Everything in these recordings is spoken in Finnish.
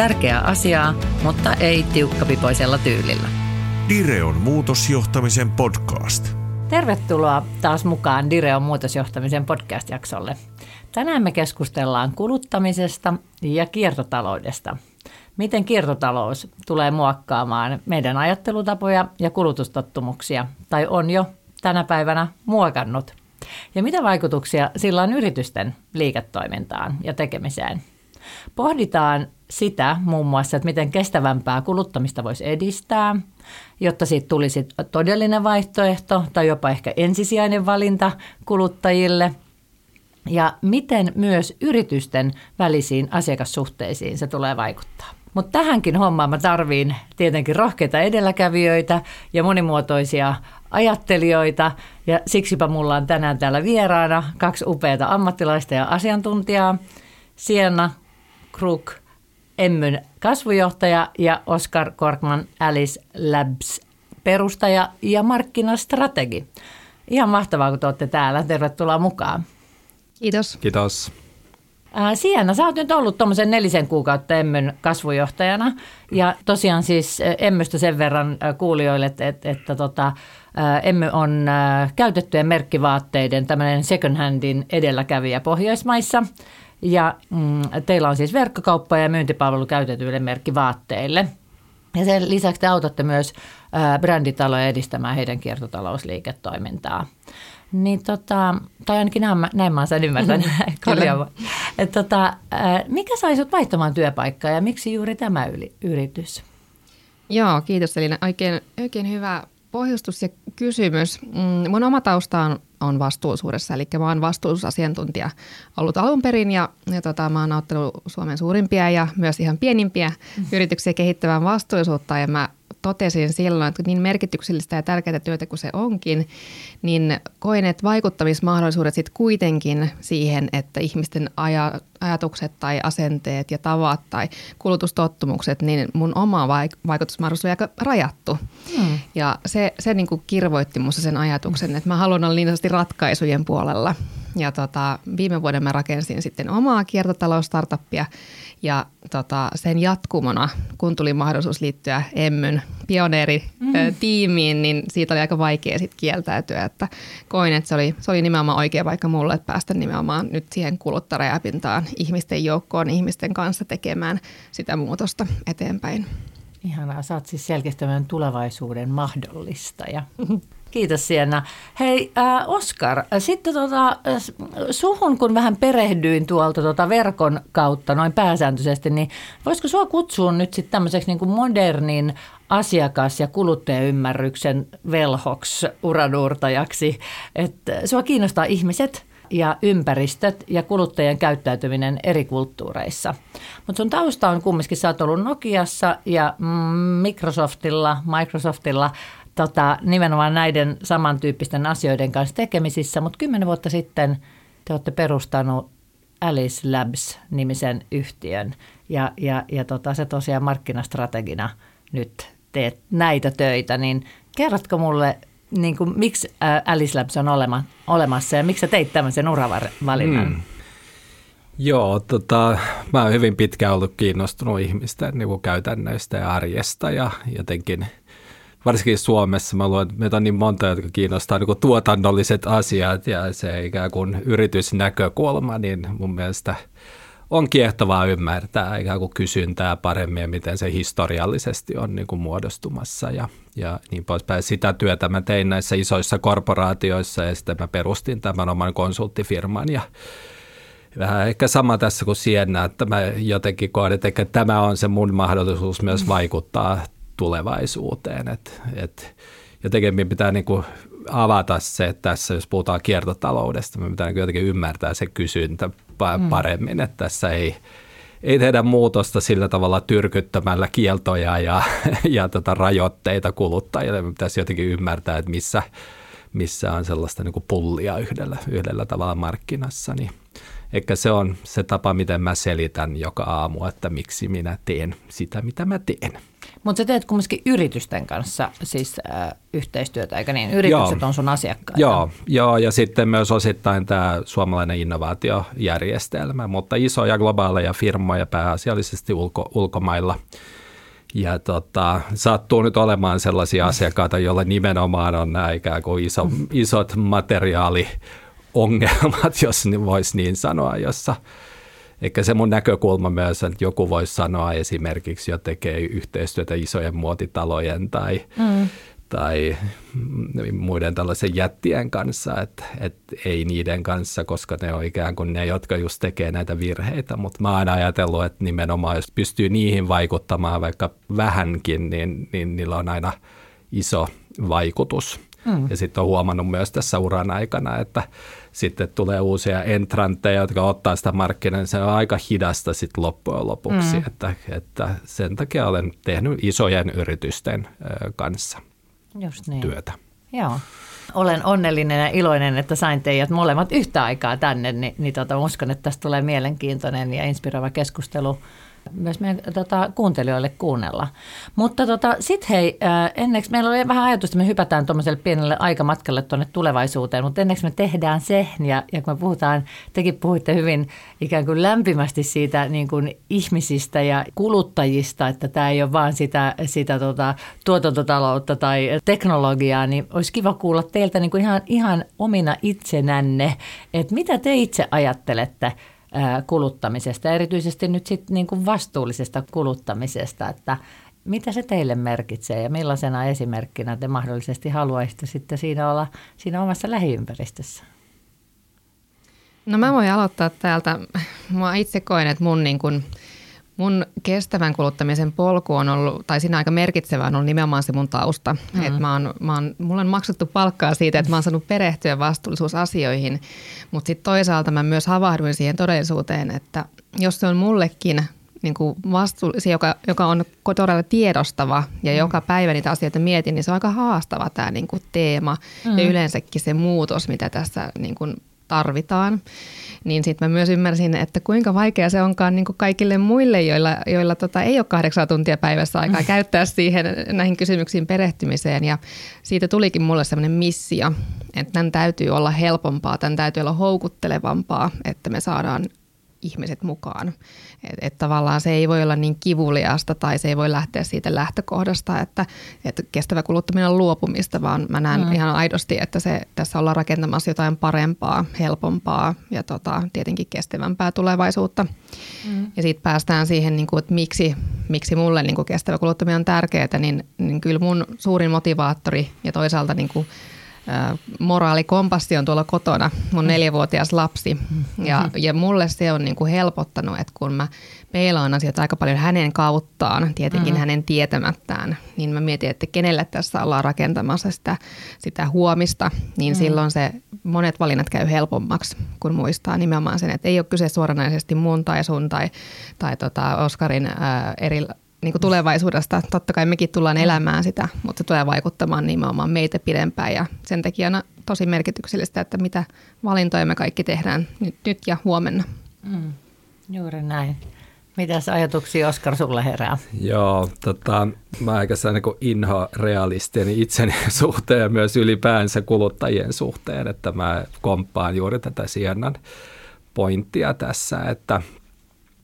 Tärkeää asiaa, mutta ei tiukkapipoisella tyylillä. Direon muutosjohtamisen podcast. Tervetuloa taas mukaan Direon muutosjohtamisen podcast-jaksolle. Tänään me keskustellaan kuluttamisesta ja kiertotaloudesta. Miten kiertotalous tulee muokkaamaan meidän ajattelutapoja ja kulutustottumuksia, tai on jo tänä päivänä muokannut. Ja mitä vaikutuksia sillä on yritysten liiketoimintaan ja tekemiseen. Pohditaan sitä muun muassa, että miten kestävämpää kuluttamista voisi edistää, jotta siitä tulisi todellinen vaihtoehto tai jopa ehkä ensisijainen valinta kuluttajille. Ja miten myös yritysten välisiin asiakassuhteisiin se tulee vaikuttaa. Mutta tähänkin hommaan mä tarviin tietenkin rohkeita edelläkävijöitä ja monimuotoisia ajattelijoita. Ja siksipä mulla on tänään täällä vieraana kaksi upeata ammattilaista ja asiantuntijaa. Sienna Kruk, Emmyn kasvujohtaja ja Oskar Korkman Alice Labs perustaja ja markkinastrategi. Ihan mahtavaa, kun te olette täällä. Tervetuloa mukaan. Kiitos. Kiitos. Sienna, sä oot nyt ollut tuommoisen nelisen kuukautta Emmyn kasvujohtajana. Ja tosiaan siis Emmystä sen verran kuulijoille, että, että, että tota, Emmy on käytettyjen merkkivaatteiden tämmöinen second handin edelläkävijä Pohjoismaissa. Ja mm, teillä on siis verkkokauppa ja myyntipalvelu käytetyille merkkivaatteille. Ja sen lisäksi te autatte myös ää, bränditaloja edistämään heidän kiertotalousliiketoimintaa. Niin tota, tai ainakin näin, näin mä oon sen ymmärtänyt. Et tota, ää, mikä sai sut vaihtamaan työpaikkaa ja miksi juuri tämä yli, yritys? Joo, kiitos Elina. Oikein, oikein hyvä pohjustus ja kysymys. Mm, mun oma tausta on, on vastuullisuudessa, eli mä oon vastuullisuusasiantuntija ollut alun perin ja, ja tota, mä oon auttanut Suomen suurimpia ja myös ihan pienimpiä mm. yrityksiä kehittämään vastuullisuutta ja mä totesin silloin, että niin merkityksellistä ja tärkeää työtä kuin se onkin, niin koen, että vaikuttamismahdollisuudet sitten kuitenkin siihen, että ihmisten aja, ajatukset tai asenteet ja tavat tai kulutustottumukset, niin mun oma vaikutusmahdollisuus oli aika rajattu. Hmm. Ja se, se niin kuin kirvoitti musta sen ajatuksen, että mä haluan olla niin ratkaisujen puolella. Ja tota, viime vuoden mä rakensin sitten omaa kiertotalousstartuppia ja tota, sen jatkumona, kun tuli mahdollisuus liittyä Emmyn pioneeritiimiin, mm. niin siitä oli aika vaikea sit kieltäytyä. Että koin, että se oli, se oli nimenomaan oikea paikka mulle, että päästä nimenomaan nyt siihen kuluttarajapintaan ihmisten joukkoon, ihmisten kanssa tekemään sitä muutosta eteenpäin. Ihanaa, sä oot siis selkeästi tulevaisuuden mahdollistaja. Kiitos Sienna. Hei äh, Oskar, sitten tota, suhun kun vähän perehdyin tuolta tota verkon kautta noin pääsääntöisesti, niin voisiko sua kutsua nyt sitten tämmöiseksi niin modernin asiakas- ja kuluttajaymmärryksen velhoksi, uranuurtajaksi, että sua kiinnostaa ihmiset ja ympäristöt ja kuluttajien käyttäytyminen eri kulttuureissa. Mutta sun tausta on kumminkin, sä oot ollut Nokiassa ja Microsoftilla, Microsoftilla tota, nimenomaan näiden samantyyppisten asioiden kanssa tekemisissä, mutta kymmenen vuotta sitten te olette perustanut Alice Labs-nimisen yhtiön ja, ja, ja tota, se tosiaan markkinastrategina nyt teet näitä töitä, niin kerrotko mulle, niin kuin, miksi Alice Labs on olema, olemassa ja miksi sä teit tämmöisen uravalinnan? Hmm. Joo, tota, mä oon hyvin pitkään ollut kiinnostunut ihmisten niin käytännöistä ja arjesta ja jotenkin – varsinkin Suomessa mä luulen, meitä on niin monta, jotka kiinnostaa niin tuotannolliset asiat ja se ikään kuin yritysnäkökulma, niin mun mielestä on kiehtovaa ymmärtää ikään kuin kysyntää paremmin miten se historiallisesti on niin kuin muodostumassa ja, ja niin poispäin. Sitä työtä mä tein näissä isoissa korporaatioissa ja sitten mä perustin tämän oman konsulttifirman ja vähän ehkä sama tässä kuin Sienna, että mä jotenkin koen, että tämä on se mun mahdollisuus myös vaikuttaa tulevaisuuteen. Et, et jotenkin pitää niin kuin avata se, että tässä jos puhutaan kiertotaloudesta, me pitää niin jotenkin ymmärtää se kysyntä mm. paremmin, että tässä ei ei tehdä muutosta sillä tavalla tyrkyttämällä kieltoja ja, ja tota rajoitteita kuluttajille. Me pitäisi jotenkin ymmärtää, että missä, missä on sellaista niin kuin pullia yhdellä, yhdellä tavalla markkinassa. Niin Eikä se on se tapa, miten mä selitän joka aamu, että miksi minä teen sitä, mitä mä teen. Mutta sä teet kumminkin yritysten kanssa siis äh, yhteistyötä, eikä niin? Yritykset joo. on sun asiakkaita. Joo, joo, ja sitten myös osittain tämä suomalainen innovaatiojärjestelmä, mutta isoja globaaleja firmoja pääasiallisesti ulko, ulkomailla. Ja tota, sattuu nyt olemaan sellaisia asiakkaita, joilla nimenomaan on nämä ikään kuin iso, isot materiaaliongelmat, jos voisi niin sanoa, jossa – eikä se mun näkökulma myös, että joku voisi sanoa esimerkiksi jo tekee yhteistyötä isojen muotitalojen tai, mm. tai muiden tällaisen jättien kanssa, että, että ei niiden kanssa, koska ne on ikään kuin ne, jotka just tekee näitä virheitä, mutta mä oon ajatellut, että nimenomaan jos pystyy niihin vaikuttamaan vaikka vähänkin, niin, niin niillä on aina iso vaikutus. Mm. Ja sitten on huomannut myös tässä uran aikana, että sitten tulee uusia entrantteja, jotka ottaa sitä markkinaa, niin se on aika hidasta sitten loppujen lopuksi, mm. että, että sen takia olen tehnyt isojen yritysten kanssa Just niin. työtä. Joo. Olen onnellinen ja iloinen, että sain teidät molemmat yhtä aikaa tänne, niin, niin tota, uskon, että tästä tulee mielenkiintoinen ja inspiroiva keskustelu myös meidän tota, kuuntelijoille kuunnella. Mutta tota, sitten hei, äh, enneksi meillä oli vähän ajatus, että me hypätään tuommoiselle pienelle aikamatkalle tuonne tulevaisuuteen, mutta enneksi me tehdään se, ja, ja kun me puhutaan, tekin puhuitte hyvin ikään kuin lämpimästi siitä niin kuin ihmisistä ja kuluttajista, että tämä ei ole vaan sitä, sitä tota, tuotantotaloutta tai teknologiaa, niin olisi kiva kuulla teiltä niin kuin ihan, ihan omina itsenänne, että mitä te itse ajattelette – kuluttamisesta, erityisesti nyt sitten niin kuin vastuullisesta kuluttamisesta, että mitä se teille merkitsee ja millaisena esimerkkinä te mahdollisesti haluaisitte sitten siinä olla siinä omassa lähiympäristössä? No mä voin aloittaa täältä. Mä itse koen, että mun niin kuin Mun kestävän kuluttamisen polku on ollut, tai siinä aika merkitsevä on ollut nimenomaan se mun tausta. Mm. Et mä oon, mä oon, mulla on maksettu palkkaa siitä, että mä oon saanut perehtyä vastuullisuusasioihin, mutta sitten toisaalta mä myös havahduin siihen todellisuuteen, että jos se on mullekin niin kuin vastuullisia, joka, joka on todella tiedostava ja mm. joka päivä niitä asioita mietin, niin se on aika haastava tämä niin kuin teema mm. ja yleensäkin se muutos, mitä tässä niin kuin tarvitaan niin sitten mä myös ymmärsin, että kuinka vaikea se onkaan niin kuin kaikille muille, joilla, joilla tota, ei ole kahdeksan tuntia päivässä aikaa käyttää siihen näihin kysymyksiin perehtymiseen. Ja siitä tulikin mulle sellainen missio, että tämän täytyy olla helpompaa, tämän täytyy olla houkuttelevampaa, että me saadaan ihmiset mukaan. Että et tavallaan se ei voi olla niin kivuliasta tai se ei voi lähteä siitä lähtökohdasta, että, että kestävä kuluttaminen on luopumista, vaan mä näen mm. ihan aidosti, että se, tässä ollaan rakentamassa jotain parempaa, helpompaa ja tota, tietenkin kestävämpää tulevaisuutta. Mm. Ja sitten päästään siihen, niin kuin, että miksi, miksi mulle niin kuin kestävä kuluttaminen on tärkeää, niin, niin kyllä mun suurin motivaattori ja toisaalta niin kuin moraalikompassi on tuolla kotona, mun neljävuotias lapsi. Ja, ja mulle se on niin kuin helpottanut, että kun mä peilaan asioita aika paljon hänen kauttaan, tietenkin mm-hmm. hänen tietämättään, niin mä mietin, että kenelle tässä ollaan rakentamassa sitä, sitä huomista, niin mm-hmm. silloin se monet valinnat käy helpommaksi, kun muistaa nimenomaan sen, että ei ole kyse suoranaisesti mun tai sun tai, tai tota Oskarin ää, eri niin kuin tulevaisuudesta. Totta kai mekin tullaan mm. elämään sitä, mutta se tulee vaikuttamaan nimenomaan meitä pidempään ja sen takia on tosi merkityksellistä, että mitä valintoja me kaikki tehdään nyt, nyt ja huomenna. Mm, juuri näin. Mitäs ajatuksia Oskar sulle herää? Joo, tota, mä aika niin inho realistini itseni suhteen ja myös ylipäänsä kuluttajien suhteen, että mä komppaan juuri tätä Siennan pointtia tässä, että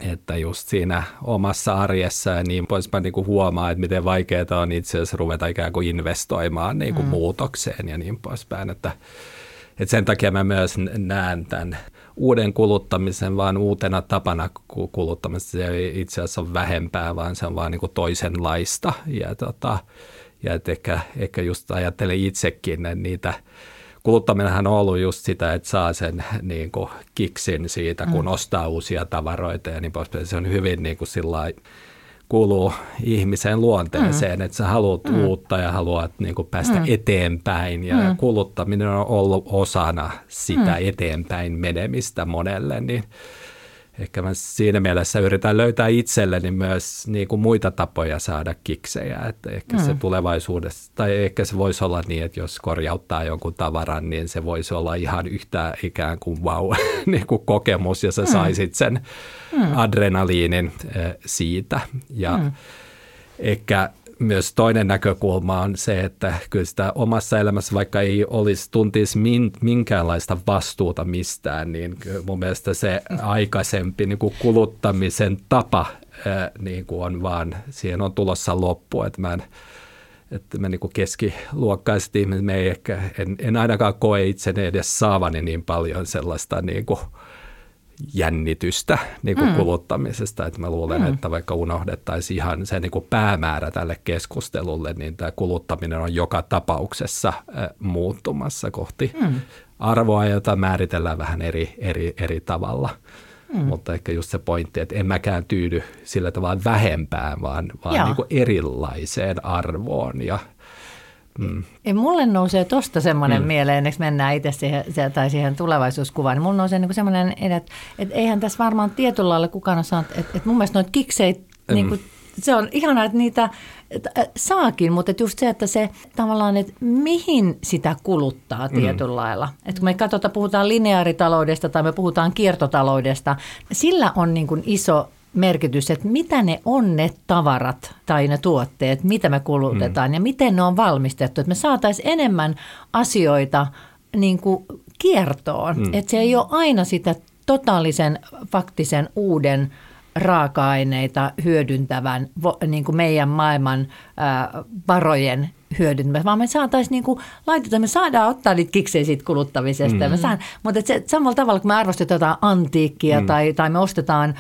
että just siinä omassa arjessa ja niin poispäin niin kuin huomaa, että miten vaikeaa on itse asiassa ruveta ikään kuin investoimaan niin kuin mm. muutokseen ja niin poispäin. Että, että sen takia mä myös näen tämän uuden kuluttamisen vaan uutena tapana kuluttamista. Se ei itse asiassa ole vähempää, vaan se on vaan niin kuin toisenlaista. Ja, tota, ja että ehkä, ehkä just ajattelen itsekin niitä – kuluttaminenhan on ollut just sitä, että saa sen niin kuin kiksin siitä, kun mm. ostaa uusia tavaroita ja niin poispäin. Se on hyvin niin kuin sillä kuuluu ihmisen luonteeseen, mm. että sä haluat mm. uutta ja haluat niin kuin päästä mm. eteenpäin ja mm. kuluttaminen on ollut osana sitä mm. eteenpäin menemistä monelle, niin ehkä mä siinä mielessä yritän löytää itselleni myös niin kuin muita tapoja saada kiksejä, että ehkä mm. se tulevaisuudessa, tai ehkä se voisi olla niin, että jos korjauttaa jonkun tavaran, niin se voisi olla ihan yhtä ikään kuin wow, niin kuin kokemus ja sä mm. saisit sen mm. adrenaliinin siitä ja mm. ehkä myös toinen näkökulma on se, että kyllä sitä omassa elämässä, vaikka ei olisi tuntisi min, minkäänlaista vastuuta mistään, niin mun mielestä se aikaisempi niin kuin kuluttamisen tapa niin kuin on vaan, siihen on tulossa loppu, että mä en, että me niin keskiluokkaiset ihmiset, me ei ehkä, en, en ainakaan koe itseni edes saavani niin paljon sellaista niin kuin jännitystä niin kuin mm. kuluttamisesta. Että mä luulen, mm. että vaikka unohdettaisiin ihan se niin kuin päämäärä tälle keskustelulle, niin tämä kuluttaminen on joka tapauksessa muuttumassa kohti mm. arvoa, jota määritellään vähän eri, eri, eri tavalla. Mm. Mutta ehkä just se pointti, että en mäkään tyydy sillä tavalla vähempään, vaan, vaan niin kuin erilaiseen arvoon ja – Mm. Ja mulle nousee tuosta semmoinen mm. mieleen, ennen mennään itse siihen, tai siihen tulevaisuuskuvaan, niin mulle nousee niin semmoinen, että, että eihän tässä varmaan tietyllä lailla kukaan ole sanonut, että, että mun mielestä noita kikseit, mm. niin kuin, se on ihanaa, että niitä että saakin, mutta että just se, että se tavallaan, että mihin sitä kuluttaa mm. tietyllä mm. lailla. Että kun me katsotaan, puhutaan lineaaritaloudesta tai me puhutaan kiertotaloudesta, sillä on niin kuin iso merkitys, että mitä ne on ne tavarat tai ne tuotteet, mitä me kulutetaan mm. ja miten ne on valmistettu, että me saataisiin enemmän asioita niin kuin kiertoon, mm. että se ei ole aina sitä totaalisen faktisen uuden raaka-aineita hyödyntävän niin kuin meidän maailman varojen hyödyntämään, vaan me saataisiin niin kuin, laitetaan, me saadaan ottaa niitä kiksejä siitä kuluttamisesta. Mm. Me saan, mutta se, samalla tavalla, kun me arvostetaan antiikkia mm. tai, tai me ostetaan,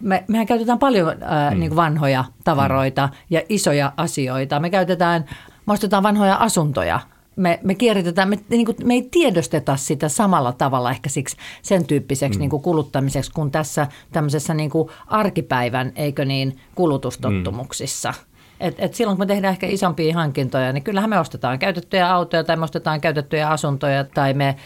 me, mehän käytetään paljon äh, mm. niin kuin vanhoja tavaroita mm. ja isoja asioita. Me käytetään, me ostetaan vanhoja asuntoja me, me kierritetään, me, niin kuin, me ei tiedosteta sitä samalla tavalla ehkä siksi sen tyyppiseksi mm. niin kuin kuluttamiseksi kuin tässä tämmöisessä niin kuin arkipäivän, eikö niin, kulutustottumuksissa. Mm. Et, et silloin kun me tehdään ehkä isompia hankintoja, niin kyllähän me ostetaan käytettyjä autoja tai me ostetaan käytettyjä asuntoja tai me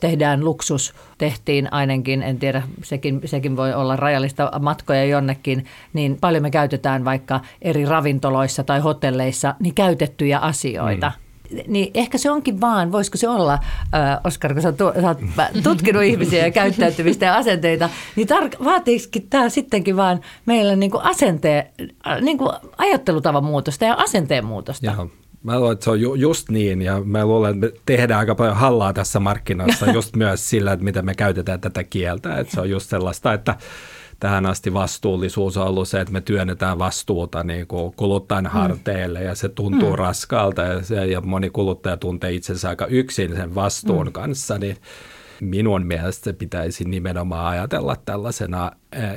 tehdään luksus, tehtiin ainakin, en tiedä, sekin, sekin voi olla rajallista matkoja jonnekin, niin paljon me käytetään vaikka eri ravintoloissa tai hotelleissa niin käytettyjä asioita. Mm niin ehkä se onkin vaan, voisiko se olla, äh, Oskar, kun sä, tu, sä oot tutkinut ihmisiä ja käyttäytymistä ja asenteita, niin tar- vaatiisikin tämä sittenkin vaan meillä niin kuin asenteen, niin kuin ajattelutavan muutosta ja asenteen muutosta. Joo. Mä luulen, että se on ju- just niin, ja mä luulen, että me tehdään aika paljon hallaa tässä markkinassa just myös sillä, että miten me käytetään tätä kieltä. Että se on just sellaista, että tähän asti vastuullisuus on ollut se, että me työnnetään vastuuta niin kuin kuluttajan mm. harteille ja se tuntuu mm. raskaalta ja, se, ja moni kuluttaja tuntee itsensä aika yksin sen vastuun mm. kanssa, niin minun mielestä se pitäisi nimenomaan ajatella tällaisena,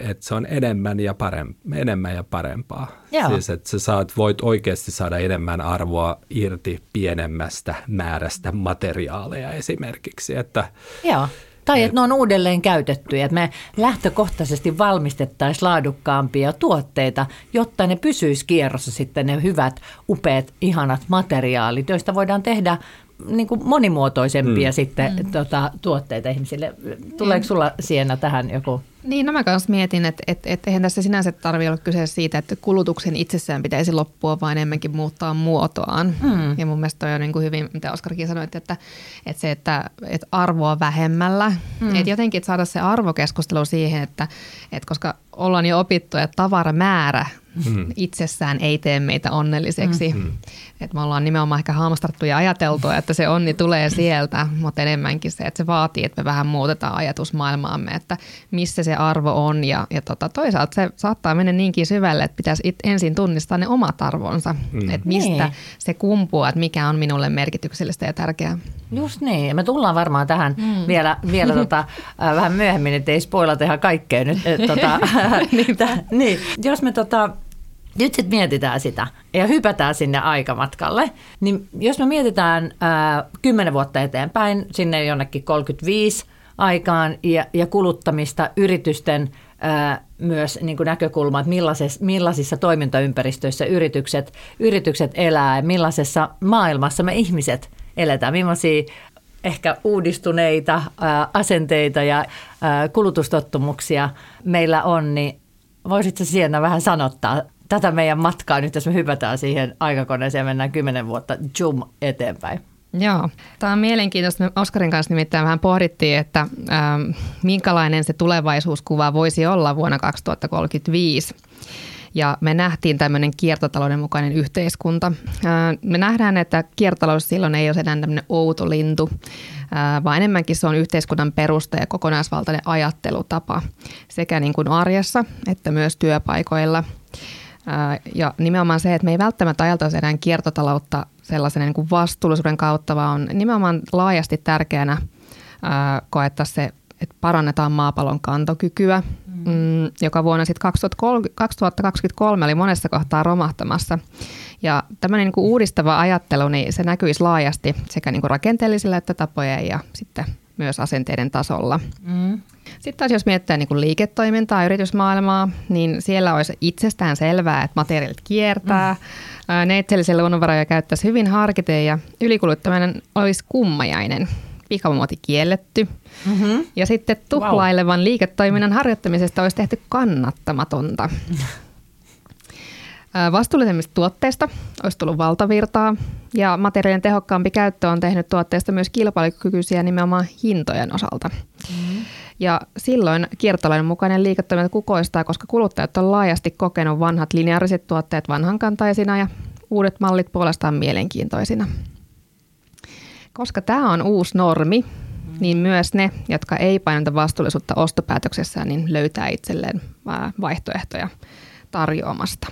että se on enemmän ja, paremp- enemmän ja parempaa. Joo. Siis, että sä saat, voit oikeasti saada enemmän arvoa irti pienemmästä määrästä materiaaleja esimerkiksi. Että, Joo. Tai että ne on uudelleen käytettyjä, että me lähtökohtaisesti valmistettaisiin laadukkaampia tuotteita, jotta ne pysyisi kierrossa sitten ne hyvät, upeat, ihanat materiaalit, joista voidaan tehdä niin kuin monimuotoisempia mm. sitten mm. Tota, tuotteita ihmisille. Tuleeko mm. sulla Sienna tähän joku? Niin, no mä kanssa mietin, että, että, että eihän tässä sinänsä tarvitse olla kyse siitä, että kulutuksen itsessään pitäisi loppua, vaan enemmänkin muuttaa muotoaan. Mm. Ja mun mielestä toi on niin kuin hyvin, mitä Oskarkin sanoi, että, että se, että, että arvoa vähemmällä. Mm. Että jotenkin että saada se arvokeskustelu siihen, että, että koska ollaan jo opittu, että tavaramäärä mm. itsessään ei tee meitä onnelliseksi. Mm. Et me ollaan nimenomaan ehkä hamstrattu ja ajateltu, että se onni tulee sieltä, mutta enemmänkin se, että se vaatii, että me vähän muutetaan ajatusmaailmaamme, että missä se arvo on. Ja, ja tota, toisaalta se saattaa mennä niinkin syvälle, että pitäisi it, ensin tunnistaa ne omat arvonsa, mm. että mistä niin. se kumpuaa, että mikä on minulle merkityksellistä ja tärkeää. Just niin. Me tullaan varmaan tähän mm. vielä, vielä tota, äh, vähän myöhemmin, että ei spoilata ihan kaikkea nyt. Et, tota, niin. Jos me tota, nyt sitten mietitään sitä ja hypätään sinne aikamatkalle, niin jos me mietitään ää, 10 vuotta eteenpäin, sinne jonnekin 35 aikaan ja, ja kuluttamista yritysten ää, myös niin kuin näkökulma, että millaisissa, millaisissa toimintaympäristöissä yritykset, yritykset elää ja millaisessa maailmassa me ihmiset eletään, millaisia ehkä uudistuneita ää, asenteita ja ää, kulutustottumuksia meillä on, niin voisitko Sienna vähän sanottaa tätä meidän matkaa nyt, jos me hypätään siihen aikakoneeseen ja mennään kymmenen vuotta zoom eteenpäin? Joo, tämä on mielenkiintoista. Me Oskarin kanssa nimittäin vähän pohdittiin, että ähm, minkälainen se tulevaisuuskuva voisi olla vuonna 2035. Ja me nähtiin tämmöinen kiertotalouden mukainen yhteiskunta. Äh, me nähdään, että kiertotalous silloin ei ole enää tämmöinen outo lintu, äh, vaan enemmänkin se on yhteiskunnan perusta ja kokonaisvaltainen ajattelutapa sekä niin kuin arjessa että myös työpaikoilla. Ja nimenomaan se, että me ei välttämättä ajaltaisi enää kiertotaloutta sellaisen niin kuin vastuullisuuden kautta, vaan on nimenomaan laajasti tärkeänä koettaa se, että parannetaan maapallon kantokykyä, mm. joka vuonna sitten 2023 oli monessa kohtaa romahtamassa. Ja tämmöinen niin kuin uudistava ajattelu, niin se näkyisi laajasti sekä niin kuin rakenteellisilla että tapojen ja sitten myös asenteiden tasolla. Mm. Sitten taas jos miettii niin kuin liiketoimintaa, yritysmaailmaa, niin siellä olisi itsestään selvää, että materiaalit kiertää, mm. neitseellisiä luonnonvaroja käyttäisi hyvin harkiten ja ylikuluttaminen olisi kummajainen pikamuoti kielletty. Mm-hmm. Ja sitten tuhlailevan wow. liiketoiminnan harjoittamisesta olisi tehty kannattamatonta. Vastuullisemmista tuotteista olisi tullut valtavirtaa ja materiaalien tehokkaampi käyttö on tehnyt tuotteista myös kilpailukykyisiä nimenomaan hintojen osalta. Mm-hmm. Ja silloin kiertolainen mukainen liiketoiminta kukoistaa, koska kuluttajat on laajasti kokenut vanhat lineaariset tuotteet vanhankantaisina ja uudet mallit puolestaan mielenkiintoisina. Koska tämä on uusi normi, niin myös ne, jotka ei painota vastuullisuutta ostopäätöksessään, niin löytää itselleen vaihtoehtoja tarjoamasta.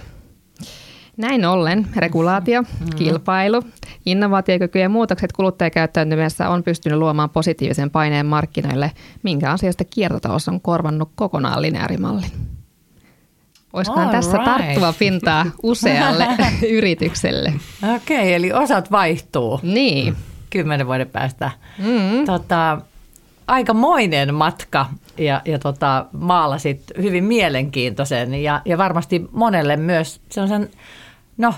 Näin ollen regulaatio, mm-hmm. kilpailu, innovaatiokyky ja muutokset kuluttajakäyttäytymisessä on pystynyt luomaan positiivisen paineen markkinoille, minkä asiasta kiertotalous on korvannut kokonaan lineaarimallin. Olisikohan tässä right. tarttuva pintaa usealle yritykselle? Okei, okay, eli osat vaihtuu. Niin. Kymmenen vuoden päästä. Mm. Tota, aikamoinen matka ja, ja tota, maalasit hyvin mielenkiintoisen ja, ja varmasti monelle myös sellaisen no,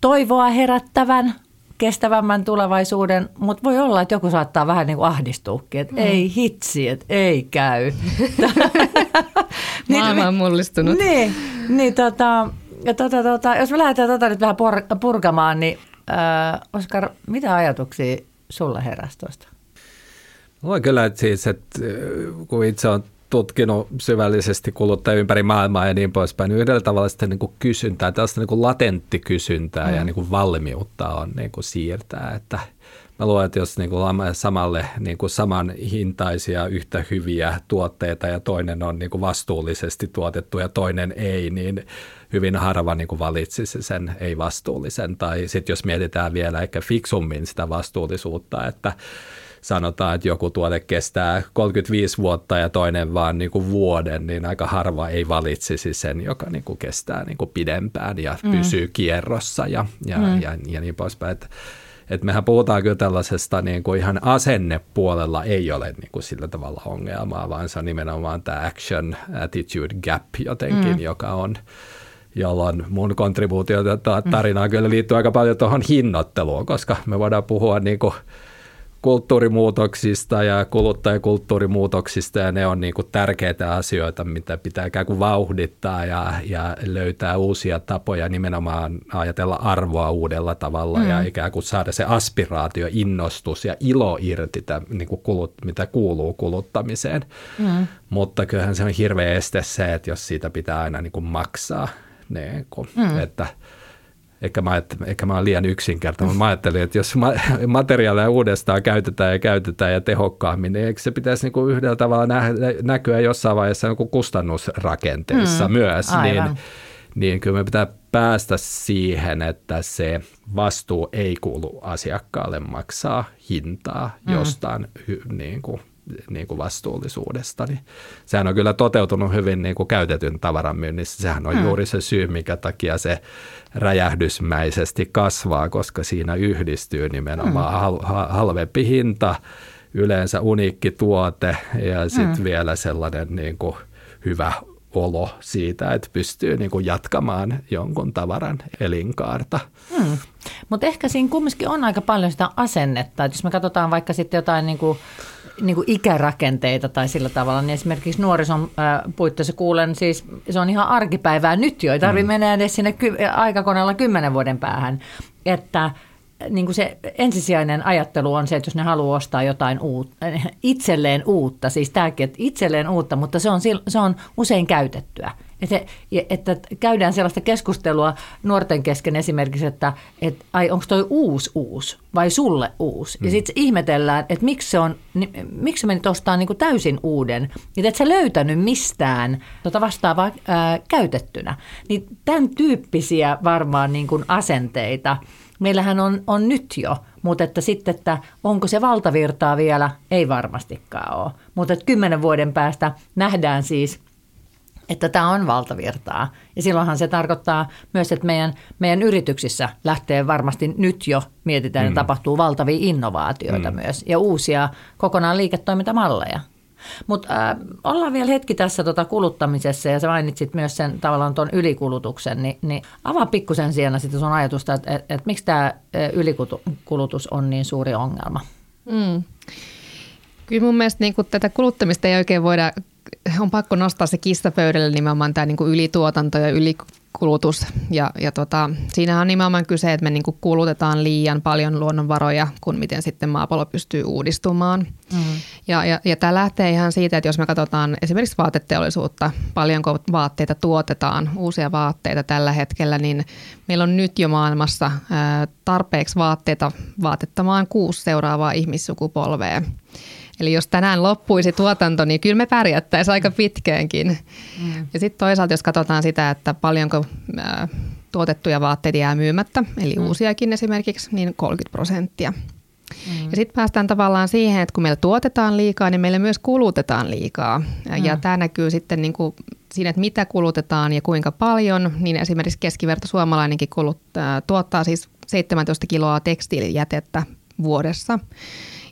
toivoa herättävän, kestävämmän tulevaisuuden, mutta voi olla, että joku saattaa vähän niin kuin ahdistuukin, että mm. ei hitsi, että ei käy. Maailma on mullistunut. Niin, niin tota, ja tota, tota, jos me lähdetään tota nyt vähän purkamaan, niin äh, Oskar, mitä ajatuksia sulla heräsi tuosta? Voi kyllä, että siis, että kun itse on tutkinut syvällisesti kuluttajia ympäri maailmaa ja niin poispäin, niin yhdellä tavalla sitä niin kuin kysyntää, tällaista niin kuin latenttikysyntää mm. ja niin kuin valmiutta on niin kuin siirtää, että mä luulen, että jos niin kuin samalle niin kuin saman hintaisia yhtä hyviä tuotteita ja toinen on niin kuin vastuullisesti tuotettu ja toinen ei, niin hyvin harva niin kuin valitsisi sen ei-vastuullisen. Tai sitten jos mietitään vielä ehkä fiksummin sitä vastuullisuutta, että sanotaan, että joku tuote kestää 35 vuotta ja toinen vaan niin kuin vuoden, niin aika harva ei valitsisi sen, joka niin kuin kestää niin kuin pidempään ja mm. pysyy kierrossa ja, ja, mm. ja, ja niin poispäin. Että et mehän puhutaan kyllä tällaisesta niin kuin ihan asennepuolella ei ole niin kuin sillä tavalla ongelmaa, vaan se on nimenomaan tämä action attitude gap jotenkin, mm. joka on jolloin mun kontribuutio tarinaan kyllä liittyy aika paljon tuohon hinnoitteluun, koska me voidaan puhua niin kuin kulttuurimuutoksista ja kuluttajakulttuurimuutoksista ja ne on niin kuin tärkeitä asioita, mitä pitää ikään kuin vauhdittaa ja, ja löytää uusia tapoja nimenomaan ajatella arvoa uudella tavalla mm. ja ikään kuin saada se aspiraatio, innostus ja ilo irti, tämän, niin kuin kulut, mitä kuuluu kuluttamiseen. Mm. Mutta kyllähän se on hirveä este se, että jos siitä pitää aina niin kuin maksaa, niin kuin, mm. että – Ehkä mä, ehkä mä olen liian yksinkertainen, mä ajattelin, että jos materiaaleja uudestaan käytetään ja käytetään ja tehokkaammin, niin eikö se pitäisi niin kuin yhdellä tavalla nä- näkyä jossain vaiheessa niin kuin kustannusrakenteessa mm, myös, niin, niin kyllä me pitää päästä siihen, että se vastuu ei kuulu asiakkaalle maksaa hintaa mm. jostain niin kuin niin kuin vastuullisuudesta, niin sehän on kyllä toteutunut hyvin niin kuin käytetyn tavaran myynnissä. Sehän on hmm. juuri se syy, mikä takia se räjähdysmäisesti kasvaa, koska siinä yhdistyy nimenomaan hmm. hal- halvempi hinta, yleensä uniikki tuote ja sitten hmm. vielä sellainen niin kuin hyvä olo siitä, että pystyy niin kuin jatkamaan jonkun tavaran elinkaarta. Hmm. Mutta ehkä siinä kumminkin on aika paljon sitä asennetta, että jos me katsotaan vaikka sitten jotain niin kuin, niin kuin ikärakenteita tai sillä tavalla, niin esimerkiksi nuorison äh, puitteissa kuulen, siis se on ihan arkipäivää nyt jo, ei tarvitse hmm. mennä edes sinne ky- aikakoneella kymmenen vuoden päähän, että niin kuin se ensisijainen ajattelu on se, että jos ne haluaa ostaa jotain uutta, itselleen uutta, siis tämäkin, että itselleen uutta, mutta se on, se on usein käytettyä. Että, että käydään sellaista keskustelua nuorten kesken esimerkiksi, että, että ai onko toi uusi uusi vai sulle uusi. Mm. Ja sitten ihmetellään, että miksi, se on, miksi me nyt ostaa niin kuin täysin uuden. Ja et sä löytänyt mistään tota vastaavaa ää, käytettynä. Niin tämän tyyppisiä varmaan niin kuin asenteita – meillähän on, on nyt jo, mutta että sitten, että onko se valtavirtaa vielä, ei varmastikaan ole. Mutta että kymmenen vuoden päästä nähdään siis, että tämä on valtavirtaa. Ja silloinhan se tarkoittaa myös, että meidän, meidän yrityksissä lähtee varmasti nyt jo, mietitään, mm. että tapahtuu valtavia innovaatioita mm. myös ja uusia kokonaan liiketoimintamalleja. Mutta äh, ollaan vielä hetki tässä tota kuluttamisessa ja sä mainitsit myös sen tavallaan tuon ylikulutuksen, niin, niin avaa pikkusen siellä sitten sun ajatusta, että et, et miksi tämä ylikulutus on niin suuri ongelma? Mm. Kyllä mun mielestä niin tätä kuluttamista ei oikein voida on pakko nostaa se kistapöydälle nimenomaan tämä niin kuin ylituotanto ja ylikulutus. Ja, ja tota, siinähän on nimenomaan kyse, että me niin kuin kulutetaan liian paljon luonnonvaroja, kun miten sitten maapallo pystyy uudistumaan. Mm-hmm. Ja, ja, ja tämä lähtee ihan siitä, että jos me katsotaan esimerkiksi vaateteollisuutta, paljonko vaatteita tuotetaan, uusia vaatteita tällä hetkellä, niin meillä on nyt jo maailmassa tarpeeksi vaatteita vaatettamaan kuusi seuraavaa ihmissukupolvea. Eli jos tänään loppuisi tuotanto, niin kyllä me pärjättäisiin aika pitkäänkin. Mm. Ja sitten toisaalta, jos katsotaan sitä, että paljonko ää, tuotettuja vaatteita jää myymättä, eli mm. uusiakin esimerkiksi, niin 30 prosenttia. Mm. Ja sitten päästään tavallaan siihen, että kun meillä tuotetaan liikaa, niin meillä myös kulutetaan liikaa. Mm. Ja tämä näkyy sitten niin kuin siinä, että mitä kulutetaan ja kuinka paljon. Niin esimerkiksi keskiverto suomalainenkin kuluttaa, tuottaa siis 17 kiloa tekstiilijätettä vuodessa.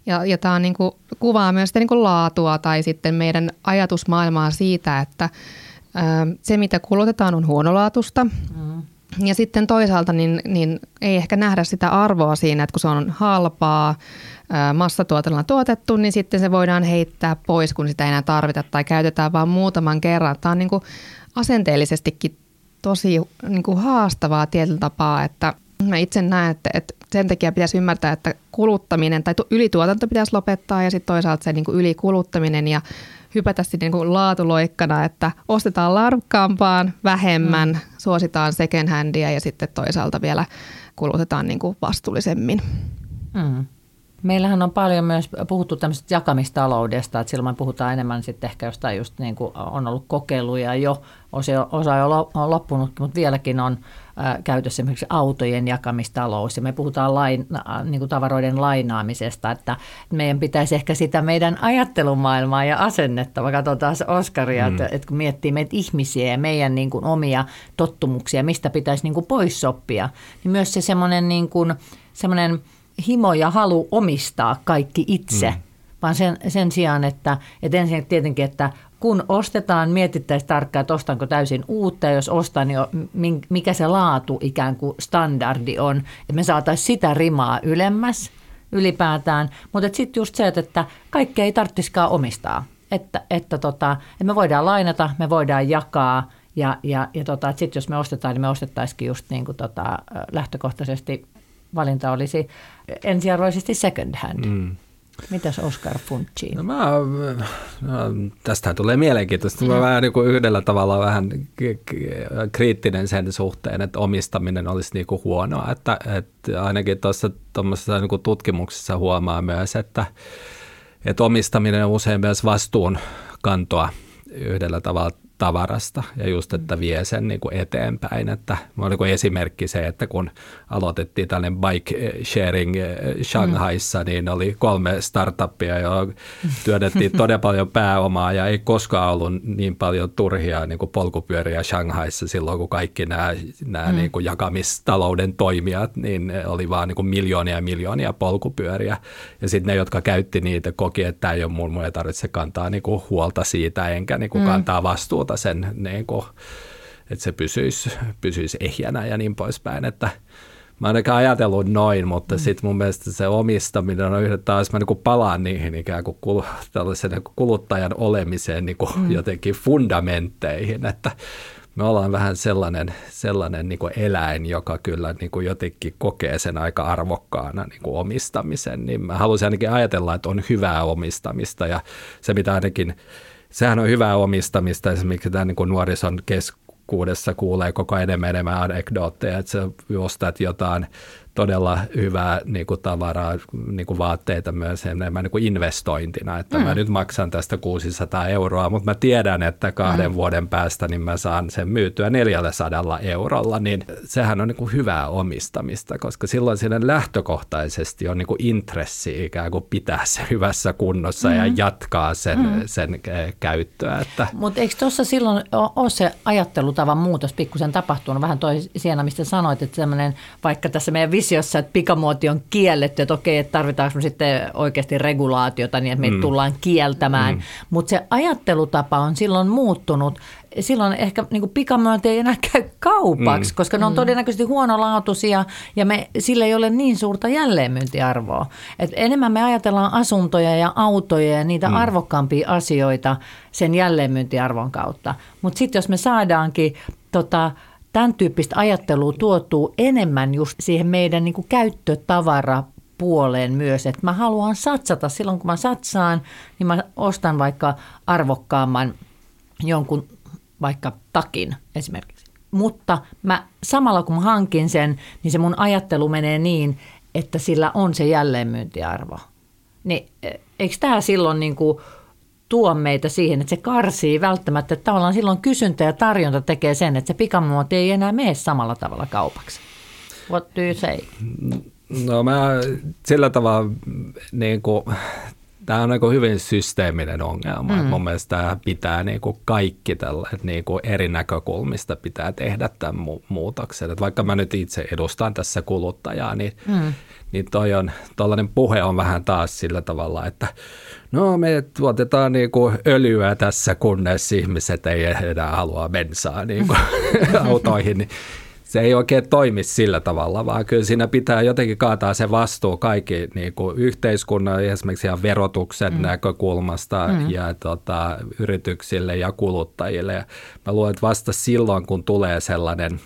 Ja, ja tämä niin kuin, kuvaa myös sitä niin kuin laatua tai sitten meidän ajatusmaailmaa siitä, että ö, se mitä kulutetaan on huonolaatusta. Mm. Ja sitten toisaalta niin, niin ei ehkä nähdä sitä arvoa siinä, että kun se on halpaa, massatuotannolla tuotettu, niin sitten se voidaan heittää pois, kun sitä ei enää tarvita tai käytetään vain muutaman kerran. Tämä on niin kuin asenteellisestikin tosi niin kuin haastavaa tietyllä tapaa, että mä itse näen, että, että sen takia pitäisi ymmärtää, että kuluttaminen tai ylituotanto pitäisi lopettaa ja sitten toisaalta se niin kuin ylikuluttaminen ja hypätä sitten niin kuin laatuloikkana, että ostetaan laadukkaampaan vähemmän, mm. suositaan second handia ja sitten toisaalta vielä kulutetaan niin kuin vastuullisemmin. Mm. Meillähän on paljon myös puhuttu tämmöisestä jakamistaloudesta, että silloin puhutaan enemmän sitten ehkä jostain just niin kuin on ollut kokeiluja jo, osa, osa on loppunut, mutta vieläkin on käytössä esimerkiksi autojen jakamistalous ja me puhutaan lain, niin kuin tavaroiden lainaamisesta, että meidän pitäisi ehkä sitä meidän ajattelumaailmaa ja asennetta, mä katson taas Oskaria, mm. että, että kun miettii meitä ihmisiä ja meidän niin kuin omia tottumuksia, mistä pitäisi niin kuin pois soppia, niin myös se semmoinen niin kuin, semmoinen himo ja halu omistaa kaikki itse, mm. vaan sen, sen sijaan, että, että ensin tietenkin, että kun ostetaan, mietittäisiin tarkkaan, että ostanko täysin uutta, ja jos ostan, niin mikä se laatu ikään kuin standardi on, että me saataisiin sitä rimaa ylemmäs ylipäätään, mutta sitten just se, että kaikkea ei tarvitsisikaan omistaa, että, että, tota, että me voidaan lainata, me voidaan jakaa, ja, ja, ja tota, sitten jos me ostetaan, niin me ostettaisikin just niin kuin tota, lähtökohtaisesti valinta olisi ensiarvoisesti second hand. Mm. Mitäs Oscar Funchi? No mä, no, tästä tulee mielenkiintoista. Mä mm. vähän niin kuin yhdellä tavalla vähän kriittinen sen suhteen, että omistaminen olisi niin kuin huonoa. Että, että ainakin tuossa niin tutkimuksessa huomaa myös, että, että omistaminen on usein myös vastuunkantoa yhdellä tavalla tavarasta ja just, että vie sen niin kuin eteenpäin. Että on niin esimerkki se, että kun aloitettiin tällainen bike sharing eh, Shanghaissa, mm. niin oli kolme startuppia, jo työdettiin todella paljon pääomaa ja ei koskaan ollut niin paljon turhia niin kuin polkupyöriä Shanghaissa silloin, kun kaikki nämä, nämä mm. niin kuin jakamistalouden toimijat, niin oli vaan niin kuin miljoonia ja miljoonia polkupyöriä. Ja sitten ne, jotka käytti niitä, koki, että tämä ei ole mun, mun ei tarvitse kantaa niin kuin huolta siitä, enkä niin kuin mm. kantaa vastuuta muuta sen, niin kuin, että se pysyisi, pysyisi ehjänä ja niin poispäin, että Mä ainakaan ajatellut noin, mutta mm. sitten mun mielestä se omistaminen on yhden taas, mä niin palaan niihin ikään kuin kul, tällaisen niin kuluttajan olemiseen niin kuin mm. jotenkin fundamentteihin, että me ollaan vähän sellainen, sellainen niin kuin eläin, joka kyllä niin kuin jotenkin kokee sen aika arvokkaana niin kuin omistamisen, niin mä haluaisin ainakin ajatella, että on hyvää omistamista ja se mitä ainakin, sehän on hyvää omistamista. Esimerkiksi tämä niin nuorison keskuudessa kuulee koko enemmän enemmän anekdootteja, että sä ostat jotain todella hyvää niin kuin tavaraa, niin kuin vaatteita myös enemmän niin kuin investointina, että mm. mä nyt maksan tästä 600 euroa, mutta mä tiedän, että kahden mm. vuoden päästä niin mä saan sen myytyä 400 eurolla, niin sehän on niin kuin hyvää omistamista, koska silloin siinä lähtökohtaisesti on niin kuin intressi ikään kuin pitää se hyvässä kunnossa mm. ja jatkaa sen, mm. sen eh, käyttöä. Että. Mutta eikö tuossa silloin ole se ajattelutavan muutos pikkusen tapahtunut, vähän toi siinä, mistä sanoit, että semmoinen, vaikka tässä meidän visiossa, että pikamuoti on kielletty, että okei, että tarvitaanko me sitten oikeasti regulaatiota niin, että meitä mm. tullaan kieltämään. Mm. Mutta se ajattelutapa on silloin muuttunut. Silloin ehkä niin pikamuoti ei enää käy kaupaksi, mm. koska ne on mm. todennäköisesti huonolaatuisia ja me, sillä ei ole niin suurta jälleenmyyntiarvoa. Et enemmän me ajatellaan asuntoja ja autoja ja niitä mm. arvokkaampia asioita sen jälleenmyyntiarvon kautta. Mutta sitten jos me saadaankin tota, tämän tyyppistä ajattelua tuotuu enemmän just siihen meidän niin käyttötavara puoleen myös, että mä haluan satsata. Silloin kun mä satsaan, niin mä ostan vaikka arvokkaamman jonkun vaikka takin esimerkiksi. Mutta mä, samalla kun mä hankin sen, niin se mun ajattelu menee niin, että sillä on se jälleenmyyntiarvo. Niin e, eikö tämä silloin niin kuin tuo meitä siihen, että se karsii välttämättä, että tavallaan silloin kysyntä ja tarjonta tekee sen, että se pikamuoti ei enää mene samalla tavalla kaupaksi. What do you say? No mä sillä tavalla niin kuin, tämä on niin hyvin systeeminen ongelma. Mm. Mun mielestä tämä pitää niin kuin kaikki tällä, että niin kuin eri näkökulmista pitää tehdä tämän mu- muutoksen. Että vaikka mä nyt itse edustan tässä kuluttajaa, niin, mm. niin toi on, tollainen puhe on vähän taas sillä tavalla, että no me tuotetaan niin kuin öljyä tässä, kunnes ihmiset ei enää halua bensaa niin kuin autoihin. Niin se ei oikein toimi sillä tavalla, vaan kyllä siinä pitää jotenkin kaataa se vastuu kaikki niin kuin yhteiskunnan, esimerkiksi ihan verotuksen mm. näkökulmasta mm. ja tota, yrityksille ja kuluttajille. Ja mä luulen, että vasta silloin, kun tulee sellainen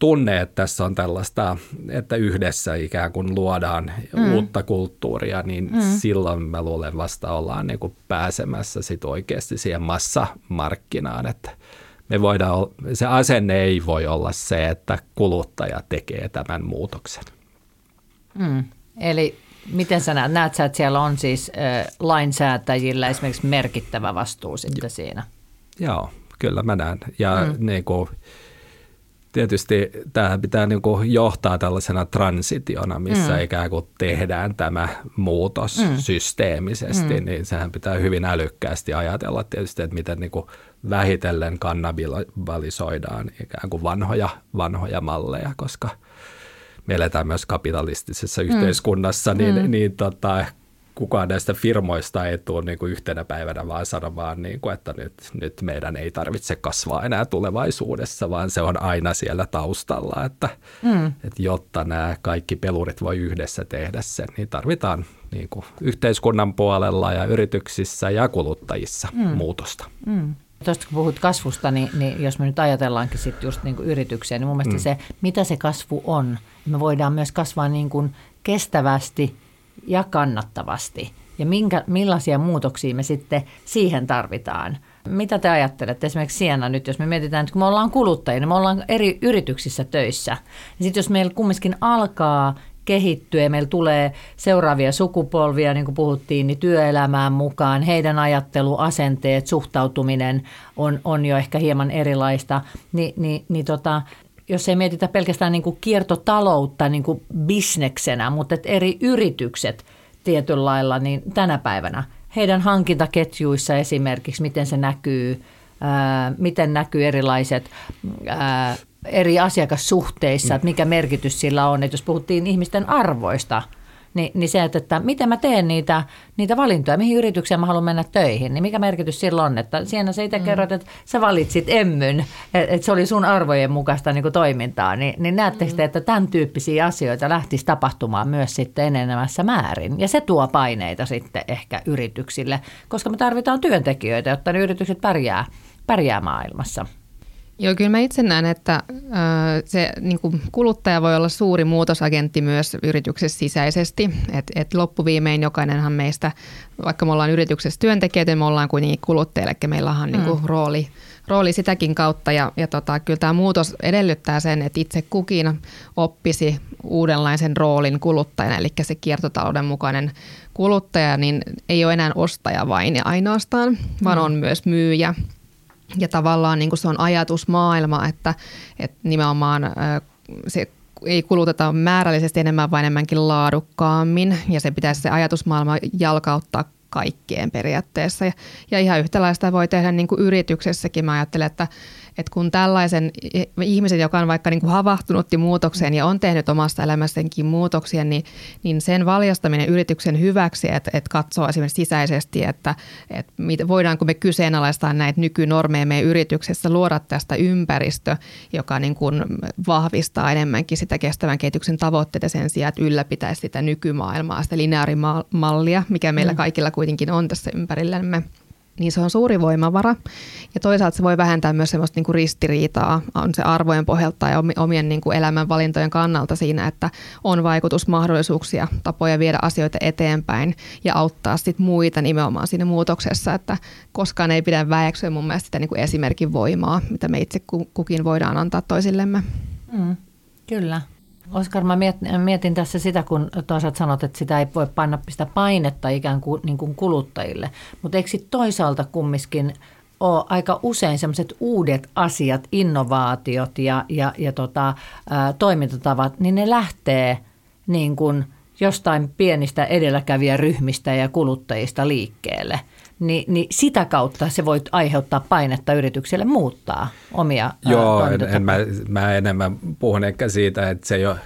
tunne, että tässä on tällaista, että yhdessä ikään kuin luodaan mm. uutta kulttuuria, niin mm. silloin mä luulen vasta ollaan niin kuin pääsemässä sit oikeasti siihen massamarkkinaan, että me voidaan, se asenne ei voi olla se, että kuluttaja tekee tämän muutoksen. Mm. Eli miten sä näet, näet sä, että siellä on siis äh, lainsäätäjillä esimerkiksi merkittävä vastuu sitten siinä? Joo, kyllä mä näen. Ja mm. niin kuin, tietysti tämä pitää niin kuin johtaa tällaisena transitiona, missä mm. ikään kuin tehdään tämä muutos mm. systeemisesti, mm. niin sehän pitää hyvin älykkäästi ajatella tietysti, että miten niin kuin vähitellen kannabalisoidaan ikään kuin vanhoja, vanhoja malleja, koska me eletään myös kapitalistisessa mm. yhteiskunnassa, niin, mm. niin tota, kukaan näistä firmoista ei tule niin kuin yhtenä päivänä vaan sanomaan, niin kuin, että nyt, nyt meidän ei tarvitse kasvaa enää tulevaisuudessa, vaan se on aina siellä taustalla, että, mm. että jotta nämä kaikki pelurit voi yhdessä tehdä sen, niin tarvitaan niin kuin yhteiskunnan puolella ja yrityksissä ja kuluttajissa mm. muutosta. Mm. Tuosta kun puhut kasvusta, niin, niin jos me nyt ajatellaankin sitten just niin kuin yrityksiä, niin mun mielestä mm. se, mitä se kasvu on, me voidaan myös kasvaa niin kuin kestävästi ja kannattavasti. Ja minkä, millaisia muutoksia me sitten siihen tarvitaan. Mitä te ajattelette esimerkiksi Siena nyt, jos me mietitään, että kun me ollaan kuluttajia, niin me ollaan eri yrityksissä töissä. Niin sitten jos meillä kumminkin alkaa kehittyä meillä tulee seuraavia sukupolvia, niin kuin puhuttiin, niin työelämään mukaan, heidän ajattelu, asenteet, suhtautuminen on, on jo ehkä hieman erilaista, Ni, niin, niin tota, jos ei mietitä pelkästään niin kuin kiertotaloutta niin kuin bisneksenä, mutta että eri yritykset tietyllä lailla, niin tänä päivänä heidän hankintaketjuissa esimerkiksi, miten se näkyy, ää, miten näkyy erilaiset ää, eri asiakassuhteissa, että mikä merkitys sillä on. Että jos puhuttiin ihmisten arvoista, niin, niin se, että, että miten mä teen niitä, niitä valintoja, mihin yritykseen mä haluan mennä töihin, niin mikä merkitys sillä on, että siinä sä itse mm. kerrot, että sä valitsit emmyn, että, että se oli sun arvojen mukaista niin kuin toimintaa, niin, niin näettekö te, että tämän tyyppisiä asioita lähtisi tapahtumaan myös sitten enenemässä määrin, ja se tuo paineita sitten ehkä yrityksille, koska me tarvitaan työntekijöitä, jotta ne yritykset pärjää, pärjää maailmassa. Joo, kyllä mä itse näen, että se niin kuin kuluttaja voi olla suuri muutosagentti myös yrityksessä sisäisesti. Et, et loppuviimein jokainenhan meistä, vaikka me ollaan yrityksessä työntekijöitä, me ollaan kuitenkin kuluttajille, eli meillä on niin kuin mm. rooli, rooli sitäkin kautta. Ja, ja tota, kyllä tämä muutos edellyttää sen, että itse kukin oppisi uudenlaisen roolin kuluttajana, eli se kiertotalouden mukainen kuluttaja, niin ei ole enää ostaja vain ja ainoastaan, vaan mm. on myös myyjä – ja tavallaan niin kuin se on ajatusmaailma, että, että nimenomaan se ei kuluteta määrällisesti enemmän, vaan enemmänkin laadukkaammin. Ja se pitäisi se ajatusmaailma jalkauttaa kaikkeen periaatteessa. Ja, ja ihan yhtälaista voi tehdä niin kuin yrityksessäkin. Mä ajattelen, että että kun tällaisen ihmisen, joka on vaikka niin kuin havahtunut muutokseen ja on tehnyt omasta elämässäkin muutoksia, niin, niin sen valjastaminen yrityksen hyväksi, että, että katsoo esimerkiksi sisäisesti, että, että voidaanko me kyseenalaistaa näitä nykynormeja meidän yrityksessä, luoda tästä ympäristö, joka niin kuin vahvistaa enemmänkin sitä kestävän kehityksen tavoitteita sen sijaan, että ylläpitäisi sitä nykymaailmaa, sitä lineaarimallia, mikä meillä mm. kaikilla kuitenkin on tässä ympärillämme niin se on suuri voimavara. Ja toisaalta se voi vähentää myös semmoista niin kuin ristiriitaa, on se arvojen pohjalta ja omien niin kuin elämänvalintojen kannalta siinä, että on vaikutusmahdollisuuksia, tapoja viedä asioita eteenpäin ja auttaa sit muita nimenomaan siinä muutoksessa, että koskaan ei pidä väeksyä mun mielestä sitä niin kuin esimerkin voimaa, mitä me itse kukin voidaan antaa toisillemme. Mm, kyllä. Oskar, mä mietin tässä sitä, kun toisaalta sanot, että sitä ei voi panna sitä painetta ikään kuin, niin kuin kuluttajille. Mutta eikö toisaalta kumminkin ole aika usein sellaiset uudet asiat, innovaatiot ja, ja, ja tota, ä, toimintatavat, niin ne lähtee niin kuin jostain pienistä edelläkävijäryhmistä ja kuluttajista liikkeelle – niin, niin sitä kautta se voi aiheuttaa painetta yrityksille muuttaa omia Joo, en, en mä, mä enemmän puhun ehkä siitä, että se ei ole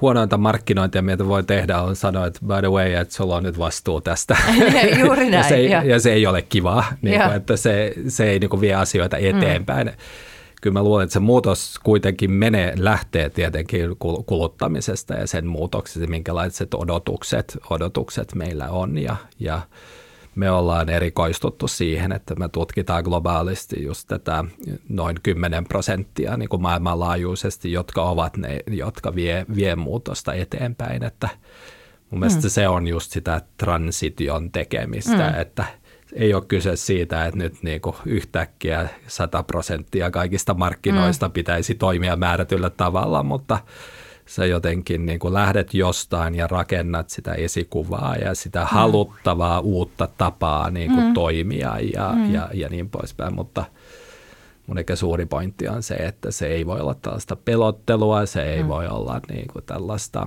huonointa markkinointia, mitä voi tehdä, on sanoa, että by the way, että sulla on nyt vastuu tästä. Juuri näin. ja, se ei, ja se ei ole kivaa, niin kuin, että se, se ei niin kuin vie asioita mm. eteenpäin. Mm. Kyllä mä luulen, että se muutos kuitenkin menee, lähtee tietenkin kuluttamisesta ja sen muutoksesta, minkälaiset odotukset, odotukset meillä on ja, ja me ollaan erikoistuttu siihen, että me tutkitaan globaalisti just tätä noin 10 prosenttia niin kuin maailmanlaajuisesti, jotka ovat ne, jotka vie, vie muutosta eteenpäin. Että mun mielestä mm. se on just sitä transition tekemistä, mm. että ei ole kyse siitä, että nyt niin kuin yhtäkkiä 100 prosenttia kaikista markkinoista mm. pitäisi toimia määrätyllä tavalla, mutta – sä jotenkin niin kuin lähdet jostain ja rakennat sitä esikuvaa ja sitä mm. haluttavaa uutta tapaa niin kuin mm. toimia ja, mm. ja, ja niin poispäin, mutta mun ehkä suuri pointti on se, että se ei voi olla tällaista pelottelua, se ei mm. voi olla niin kuin tällaista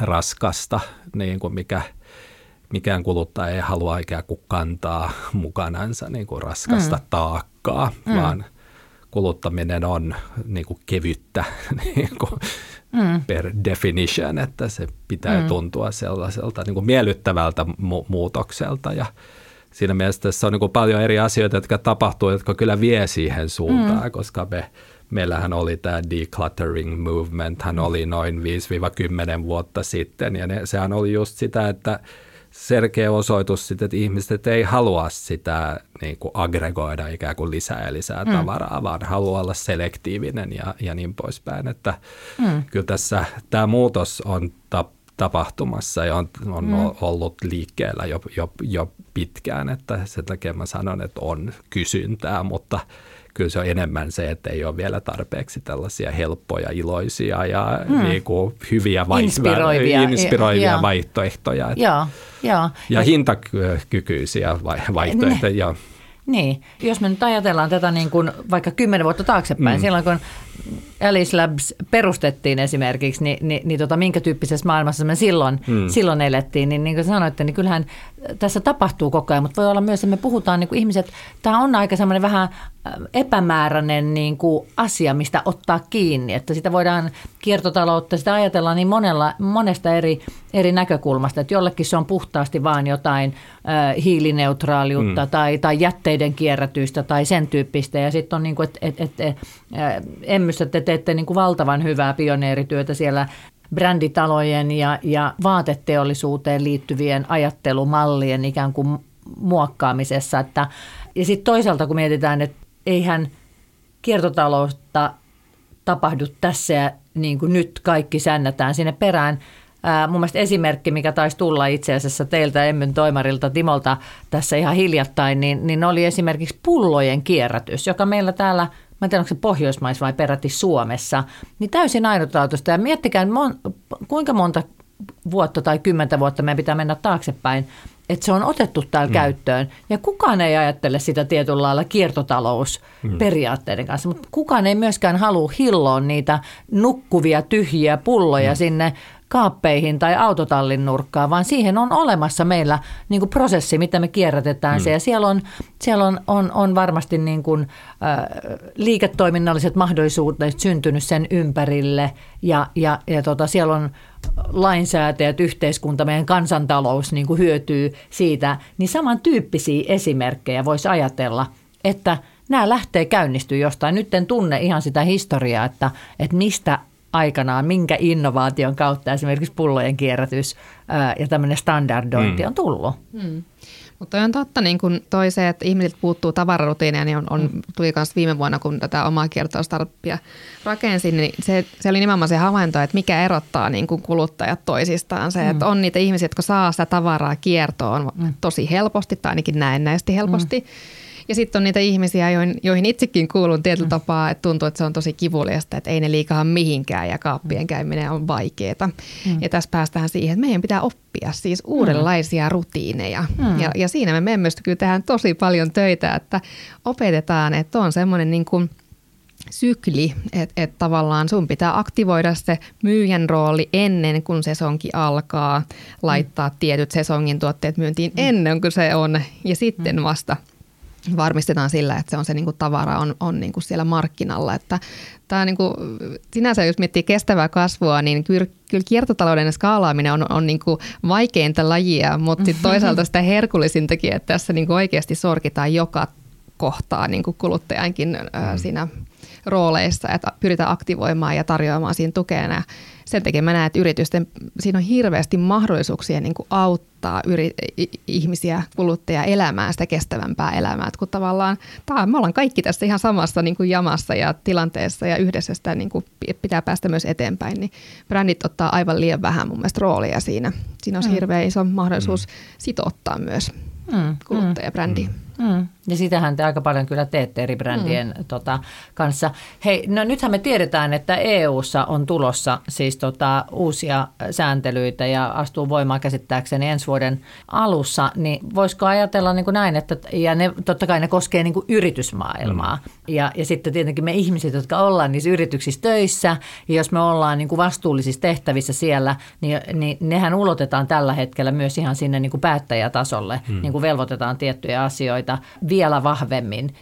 raskasta, niin kuin mikä mikään kuluttaja ei halua ikään kuin kantaa mukanansa niin kuin raskasta mm. taakkaa, mm. vaan kuluttaminen on niin kuin kevyttä niin kuin mm. per definition, että se pitää mm. tuntua sellaiselta niin kuin miellyttävältä mu- muutokselta ja siinä mielessä tässä on niin kuin paljon eri asioita, jotka tapahtuu, jotka kyllä vie siihen suuntaan, mm. koska me, meillähän oli tämä decluttering movement, hän oli noin 5-10 vuotta sitten ja ne, sehän oli just sitä, että selkeä osoitus sitten, että ihmiset ei halua sitä niin kuin aggregoida ikään kuin lisää ja lisää mm. tavaraa, vaan haluaa olla selektiivinen ja, ja niin poispäin. Että mm. Kyllä tässä tämä muutos on tap, tapahtumassa ja on, on mm. ollut liikkeellä jo, jo, jo pitkään, että sen takia mä sanon, että on kysyntää, mutta – kyllä se on enemmän se, että ei ole vielä tarpeeksi tällaisia helppoja, iloisia ja mm. niin kuin hyviä vai- inspiroivia, inspiroivia ja, vaihtoehtoja. Joo, joo. Ja hintakykyisiä vaihtoehtoja. Niin, jos me nyt ajatellaan tätä niin kuin vaikka kymmenen vuotta taaksepäin, mm. silloin kun Alice Labs perustettiin esimerkiksi, niin, niin, niin tota, minkä tyyppisessä maailmassa me silloin, hmm. silloin elettiin, niin niin kuin sanoitte, niin kyllähän tässä tapahtuu koko ajan, mutta voi olla myös, että me puhutaan niin kuin ihmiset, tämä on aika semmoinen vähän epämääräinen niin kuin asia, mistä ottaa kiinni, että sitä voidaan kiertotaloutta, sitä ajatellaan niin monella, monesta eri, eri näkökulmasta, että jollekin se on puhtaasti vain jotain äh, hiilineutraaliutta mm. tai, tai jätteiden kierrätystä tai sen tyyppistä, ja sitten on niin kuin, että et, et, et, emmyssä te teette niin kuin valtavan hyvää pioneerityötä siellä bränditalojen ja, ja vaateteollisuuteen liittyvien ajattelumallien ikään kuin muokkaamisessa. Että, ja sitten toisaalta kun mietitään, että eihän kiertotaloutta tapahdu tässä ja niin kuin nyt kaikki sännätään sinne perään. Ää, mun mielestä esimerkki, mikä taisi tulla itse asiassa teiltä Emmyn toimarilta Timolta tässä ihan hiljattain, niin, niin oli esimerkiksi pullojen kierrätys, joka meillä täällä, mä en tiedä onko se Pohjoismaissa vai peräti Suomessa, niin täysin ainutlaatuista. Ja miettikää, mon, kuinka monta vuotta tai kymmentä vuotta meidän pitää mennä taaksepäin, että se on otettu täällä mm. käyttöön. Ja kukaan ei ajattele sitä tietyllä lailla kiertotalousperiaatteiden mm. kanssa, mutta kukaan ei myöskään halua hilloon niitä nukkuvia tyhjiä pulloja mm. sinne kaappeihin tai autotallin nurkkaan, vaan siihen on olemassa meillä niin kuin prosessi, mitä me kierrätetään mm. se. Ja siellä on, siellä on, on, on varmasti niin kuin, äh, liiketoiminnalliset mahdollisuudet syntynyt sen ympärille ja, ja, ja tota, siellä on lainsäätäjät, yhteiskunta, meidän kansantalous niin kuin hyötyy siitä, niin samantyyppisiä esimerkkejä voisi ajatella, että nämä lähtee käynnistyä jostain. Nyt en tunne ihan sitä historiaa, että, että mistä aikanaan, minkä innovaation kautta esimerkiksi pullojen kierrätys ää, ja tämmöinen standardointi mm. on tullut. Mm. Mutta on totta, niin kun toi se, että ihmisiltä puuttuu tavararutiineja, niin on, on, mm. tuli myös viime vuonna, kun tätä omaa kiertostartuppia rakensin, niin se, se oli nimenomaan se havainto, että mikä erottaa niin kun kuluttajat toisistaan. Se, mm. että on niitä ihmisiä, jotka saa sitä tavaraa kiertoon mm. tosi helposti tai ainakin näennäisesti helposti. Mm ja sitten on niitä ihmisiä, joihin, joihin itsekin kuulun tietyllä mm. tapaa, että tuntuu, että se on tosi kivuliasta, että ei ne liikaa mihinkään ja kaappien mm. käyminen on vaikeaa. Mm. Ja tässä päästään siihen, että meidän pitää oppia siis uudenlaisia mm. rutiineja. Mm. Ja, ja siinä me memmestä kyllä tehdään tosi paljon töitä, että opetetaan, että on semmoinen niin kuin – sykli, että et tavallaan sun pitää aktivoida se myyjän rooli ennen kuin sesonki alkaa, laittaa mm. tietyt sesongin tuotteet myyntiin mm. ennen kuin se on ja sitten mm. vasta – varmistetaan sillä, että se on se niin kuin tavara on, on niin kuin siellä markkinalla. Että tämä niin kuin, sinänsä, jos miettii kestävää kasvua, niin kyllä, kyllä kiertotalouden skaalaaminen on, on niin kuin vaikeinta lajia, mutta toisaalta sitä herkullisintakin, että tässä niin kuin oikeasti sorkitaan joka kohtaa niin kuin kuluttajankin mm. siinä rooleissa, että pyritään aktivoimaan ja tarjoamaan siinä tukena. Sen takia mä näen, että yritysten, siinä on hirveästi mahdollisuuksia niin kuin auttaa yri, ihmisiä, kuluttajia elämään sitä kestävämpää elämää. Että kun tavallaan tää, me ollaan kaikki tässä ihan samassa niin kuin jamassa ja tilanteessa ja yhdessä sitä niin kuin pitää päästä myös eteenpäin, niin brändit ottaa aivan liian vähän mun mielestä roolia siinä. Siinä on mm. hirveän iso mahdollisuus mm. sitouttaa myös mm. kuluttajabrändi. Mm. Mm. Ja sitähän te aika paljon kyllä teette eri brändien mm. tota, kanssa. Hei, no nythän me tiedetään, että EU:ssa on tulossa siis tota, uusia sääntelyitä ja astuu voimaan käsittääkseni ensi vuoden alussa. Niin voisiko ajatella niin kuin näin, että ja ne, totta kai ne koskee niin kuin yritysmaailmaa. Mm. Ja, ja sitten tietenkin me ihmiset, jotka ollaan niissä yrityksissä töissä, ja jos me ollaan niin kuin vastuullisissa tehtävissä siellä, niin, niin nehän ulotetaan tällä hetkellä myös ihan sinne niin kuin päättäjätasolle, mm. niin kuin velvoitetaan tiettyjä asioita vielä vahvemmin.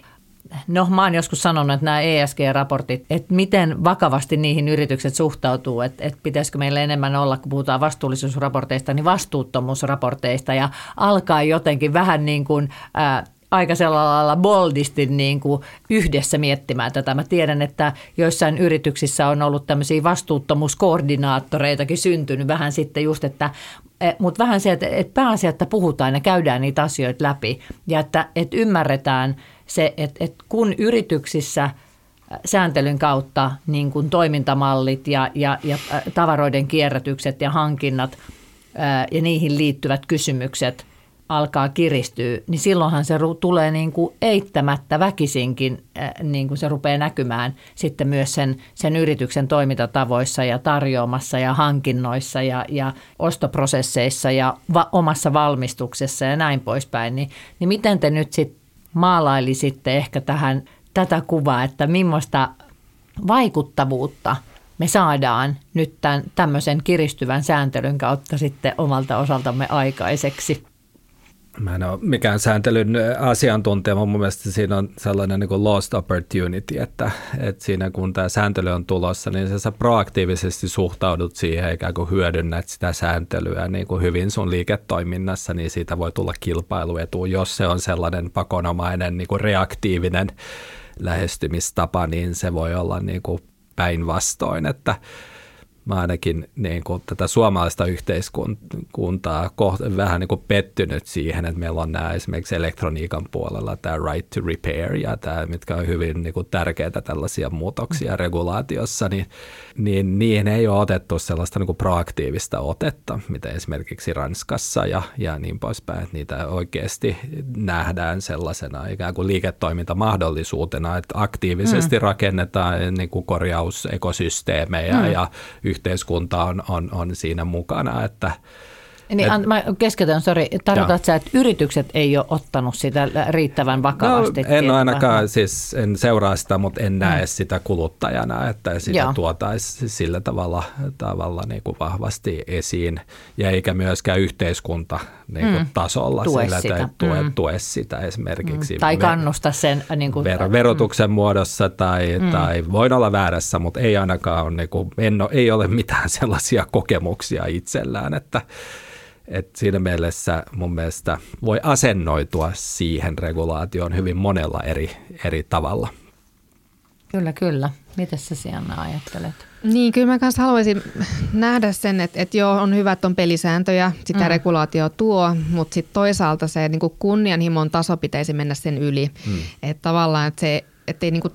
No mä oon joskus sanonut, että nämä ESG-raportit, että miten vakavasti niihin yritykset suhtautuu, että, että pitäisikö meillä enemmän olla, kun puhutaan vastuullisuusraporteista, niin vastuuttomuusraporteista ja alkaa jotenkin vähän niin kuin aika sellailla lailla boldisti niin kuin yhdessä miettimään tätä. Mä tiedän, että joissain yrityksissä on ollut tämmöisiä vastuuttomuuskoordinaattoreitakin syntynyt vähän sitten just, että e, mutta vähän se, että, että pääasia, että puhutaan ja käydään niitä asioita läpi ja että, että ymmärretään se, että, että kun yrityksissä sääntelyn kautta niin kuin toimintamallit ja, ja, ja tavaroiden kierrätykset ja hankinnat ja niihin liittyvät kysymykset – alkaa kiristyä, niin silloinhan se tulee niin kuin eittämättä väkisinkin, äh, niin kuin se rupeaa näkymään sitten myös sen, sen yrityksen toimintatavoissa ja tarjoamassa ja hankinnoissa ja, ja ostoprosesseissa ja va, omassa valmistuksessa ja näin poispäin. Niin, niin miten te nyt sitten maalailisitte ehkä tähän tätä kuvaa, että millaista vaikuttavuutta me saadaan nyt tämän, tämmöisen kiristyvän sääntelyn kautta sitten omalta osaltamme aikaiseksi? Mä en ole mikään sääntelyn asiantuntija, mutta mun mielestä siinä on sellainen niin kuin lost opportunity, että, että siinä kun tämä sääntely on tulossa, niin sä proaktiivisesti suhtaudut siihen, ikään kuin hyödynnät sitä sääntelyä niin kuin hyvin sun liiketoiminnassa, niin siitä voi tulla kilpailuetu. Jos se on sellainen pakonomainen niin kuin reaktiivinen lähestymistapa, niin se voi olla niin päinvastoin, että mä ainakin niin kuin tätä suomalaista yhteiskuntaa koht- vähän niin kuin pettynyt siihen, että meillä on nämä esimerkiksi elektroniikan puolella tämä right to repair ja tämä, mitkä on hyvin niin kuin tärkeitä tällaisia muutoksia mm. regulaatiossa, niin, niin niihin ei ole otettu sellaista niin kuin proaktiivista otetta, mitä esimerkiksi Ranskassa ja, ja niin poispäin, että niitä oikeasti nähdään sellaisena ikään kuin liiketoimintamahdollisuutena, että aktiivisesti mm. rakennetaan niin kuin korjausekosysteemejä mm. ja yhteiskunta on, on, on siinä mukana, että niin, et, mä keskeytän, sori, tarkoitatko sä, että yritykset ei ole ottanut sitä riittävän vakavasti? No, en ainakaan, siis en seuraa sitä, mutta en näe mm. sitä kuluttajana, että sitä Joo. tuotaisi sillä tavalla, tavalla niin kuin vahvasti esiin, ja eikä myöskään yhteiskunta niin kuin mm. tasolla tue sillä, sitä. Tue, mm. tue sitä esimerkiksi. Mm. Tai kannusta sen. Niin kuin, ver, verotuksen mm. muodossa tai, mm. tai voin olla väärässä, mutta ei ainakaan ole, niin kuin, en ole, ei ole mitään sellaisia kokemuksia itsellään, että et siinä mielessä mun mielestä voi asennoitua siihen regulaatioon hyvin monella eri, eri tavalla. Kyllä, kyllä. Miten sä Sianna ajattelet? Niin, kyllä mä kanssa haluaisin nähdä sen, että, että joo, on hyvä, että on pelisääntöjä, sitä mm. regulaatio tuo, mutta sitten toisaalta se niin kunnianhimon taso pitäisi mennä sen yli. Mm. Että tavallaan, että se, ettei niin kuin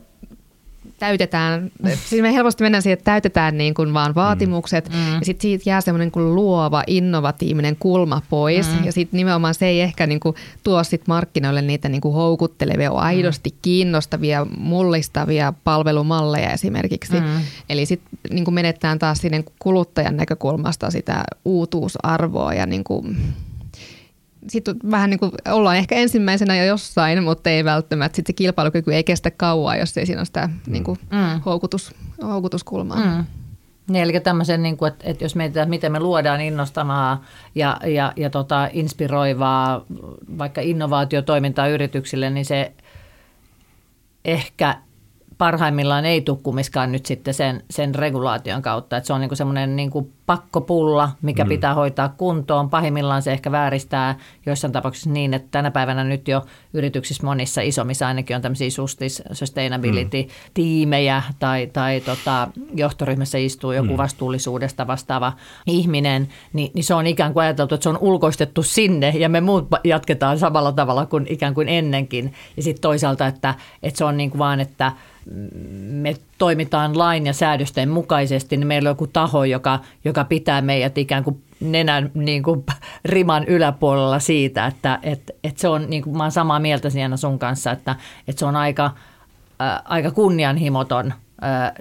täytetään, siis me helposti mennään siihen, että täytetään niin kuin vaan vaatimukset mm. ja sitten siitä jää semmoinen kuin luova, innovatiivinen kulma pois mm. ja sitten nimenomaan se ei ehkä niin kuin tuo sit markkinoille niitä niin kuin houkuttelevia, aidosti kiinnostavia, mullistavia palvelumalleja esimerkiksi. Mm. Eli sitten niin menetään taas sinne kuluttajan näkökulmasta sitä uutuusarvoa ja niin kuin sitten vähän niin kuin ollaan ehkä ensimmäisenä jo jossain, mutta ei välttämättä. Sitten se kilpailukyky ei kestä kauaa, jos ei siinä ole sitä mm. niin kuin mm. houkutus, houkutuskulmaa. Mm. Niin, eli tämmöisen, niin kuin, että, että jos mietitään, että miten me luodaan innostavaa ja, ja, ja tota, inspiroivaa vaikka innovaatiotoimintaa yrityksille, niin se ehkä parhaimmillaan ei tukkumiskaan nyt sitten sen, sen regulaation kautta. Että se on niin semmoinen niin pakkopulla, mikä mm. pitää hoitaa kuntoon. Pahimmillaan se ehkä vääristää joissain tapauksissa niin, että tänä päivänä nyt jo yrityksissä monissa isommissa ainakin on tämmöisiä sustis sustainability-tiimejä mm. tai, tai tota, johtoryhmässä istuu joku mm. vastuullisuudesta vastaava ihminen, niin, niin se on ikään kuin ajateltu, että se on ulkoistettu sinne ja me muut jatketaan samalla tavalla kuin ikään kuin ennenkin. Ja sitten toisaalta, että, että se on niin kuin vaan, että – me toimitaan lain ja säädösten mukaisesti, niin meillä on joku taho, joka, joka pitää meidät ikään kuin nenän niin kuin riman yläpuolella siitä, että et, et se on, niin kuin, mä olen samaa mieltä siinä sun kanssa, että, että se on aika, ää, aika kunnianhimoton –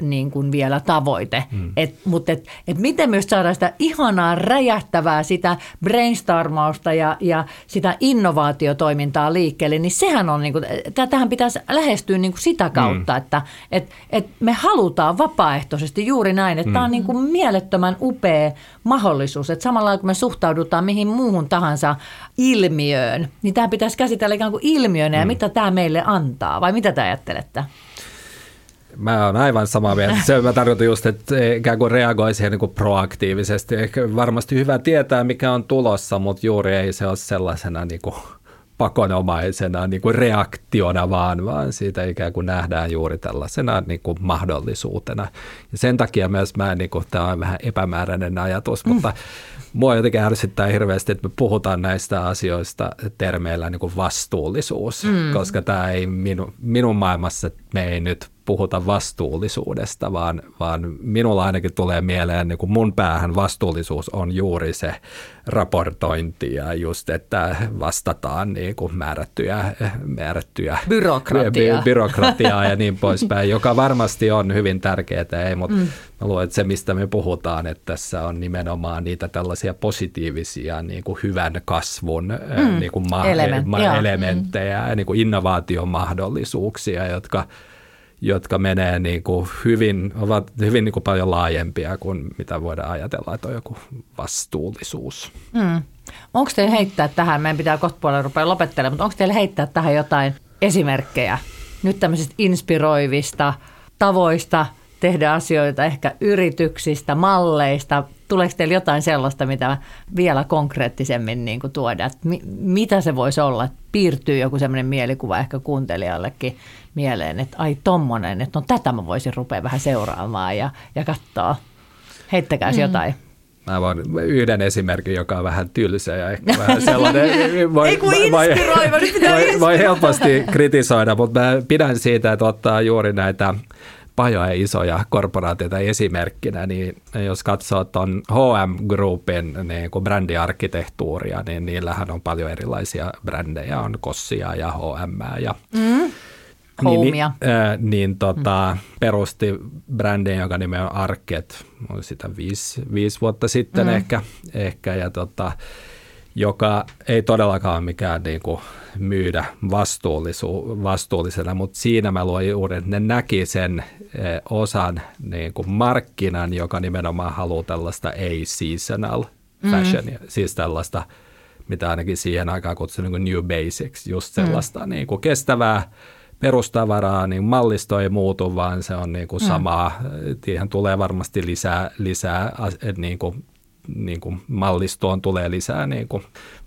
niin kuin vielä tavoite. Mm. Et, mutta et, et miten myös saadaan sitä ihanaa räjähtävää, sitä brainstormausta ja, ja sitä innovaatiotoimintaa liikkeelle, niin sehän on, niin kuin, tähän pitäisi lähestyä niin kuin sitä kautta, mm. että et, et me halutaan vapaaehtoisesti juuri näin, että mm. tämä on niin kuin mielettömän upea mahdollisuus, että samalla kun me suhtaudutaan mihin muuhun tahansa ilmiöön, niin tämä pitäisi käsitellä ikään kuin ilmiönä mm. ja mitä tämä meille antaa, vai mitä te ajattelette? Mä oon aivan samaa mieltä. Se mä tarkoitan just, että ikään kuin reagoi siihen niin kuin proaktiivisesti. Ehkä varmasti hyvä tietää, mikä on tulossa, mutta juuri ei se ole sellaisena niin kuin pakonomaisena niin kuin reaktiona vaan, vaan siitä ikään kuin nähdään juuri tällaisena niin kuin mahdollisuutena. Ja sen takia myös mä, niin kuin, tämä on vähän epämääräinen ajatus, mm. mutta mua jotenkin ärsyttää hirveästi, että me puhutaan näistä asioista termeillä niin kuin vastuullisuus, mm. koska tämä ei minu, minun maailmassa, me ei nyt puhuta vastuullisuudesta, vaan, vaan minulla ainakin tulee mieleen, niin kuin mun päähän vastuullisuus on juuri se raportointi ja just, että vastataan niin kuin määrättyjä, määrättyjä byrokratiaa. By, byrokratiaa ja niin poispäin, joka varmasti on hyvin tärkeää, ei, mutta mm. mä luulen, että se mistä me puhutaan, että tässä on nimenomaan niitä tällaisia positiivisia niin kuin hyvän kasvun mm. niin kuin ma- Element, ma- elementtejä, mm. niin kuin innovaatiomahdollisuuksia, jotka jotka menee niin kuin hyvin, ovat hyvin niin kuin paljon laajempia kuin mitä voidaan ajatella, että on joku vastuullisuus. Mm. Onko teillä heittää tähän, meidän pitää kohta puolella rupea lopettelemaan, mutta onko teillä heittää tähän jotain esimerkkejä nyt tämmöisistä inspiroivista tavoista tehdä asioita, ehkä yrityksistä, malleista. Tuleeko teillä jotain sellaista, mitä vielä konkreettisemmin niin kuin tuoda? Että mi- mitä se voisi olla? Että piirtyy joku sellainen mielikuva ehkä kuuntelijallekin mieleen, että ai tommonen, että no tätä mä voisin rupea vähän seuraamaan ja, ja katsoa. Heittäkääs mm. jotain. Mä voin yhden esimerkin, joka on vähän tylsä ja ehkä vähän sellainen. Voi, Ei kun voi, voi, voi helposti kritisoida, mutta mä pidän siitä, että ottaa juuri näitä pajoja isoja korporaatioita esimerkkinä, niin jos katsoo tuon HM Groupin niin kuin brändiarkkitehtuuria, niin niillähän on paljon erilaisia brändejä, on Kossia ja HM ja mm. Niin, niin, äh, niin tota, mm. perusti brändin, jonka nimi on Arket, sitä viisi, viisi vuotta sitten mm. ehkä, ehkä ja tota, joka ei todellakaan mikään niin kuin myydä vastuullisu, vastuullisena, mutta siinä mä luin juuri, että ne näki sen eh, osan niin kuin markkinan, joka nimenomaan haluaa tällaista a-seasonal mm. fashion, mm. siis tällaista, mitä ainakin siihen aikaan kutsui niin kuin new basics, just mm. sellaista mm. niin kuin kestävää perustavaraa, niin mallisto ei muutu, vaan se on niin kuin mm. samaa. Siihen tulee varmasti lisää, lisää niin kuin niin kuin mallistoon tulee lisää niin kuin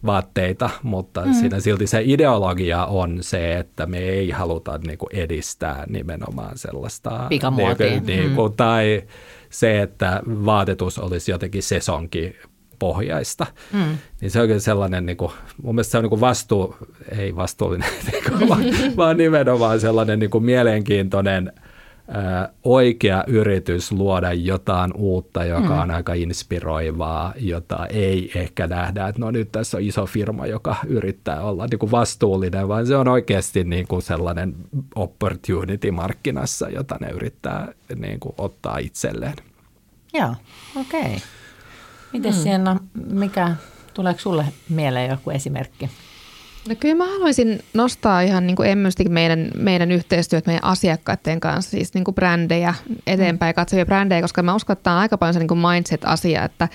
vaatteita, mutta mm. siinä silti se ideologia on se, että me ei haluta niin kuin edistää nimenomaan sellaista. Pikamuotia. Niin kuin, mm. Tai se, että vaatetus olisi jotenkin sesonkin pohjaista. Mm. Niin se on sellainen, niin kuin, mun mielestä se on niin kuin vastuu, ei vastuullinen, vaan, vaan nimenomaan sellainen niin kuin mielenkiintoinen – oikea yritys luoda jotain uutta, joka mm. on aika inspiroivaa, jota ei ehkä nähdä, että no nyt tässä on iso firma, joka yrittää olla niin kuin vastuullinen, vaan se on oikeasti niin kuin sellainen opportunity markkinassa, jota ne yrittää niin kuin ottaa itselleen. Joo, okei. Okay. Miten mm. siellä, mikä, tuleeko sulle mieleen joku esimerkki? No kyllä mä haluaisin nostaa ihan niin kuin meidän, meidän yhteistyöt meidän asiakkaiden kanssa, siis niin kuin brändejä eteenpäin katsovia brändejä, koska mä uskon, että tämä on aika paljon se niin kuin mindset-asia, että,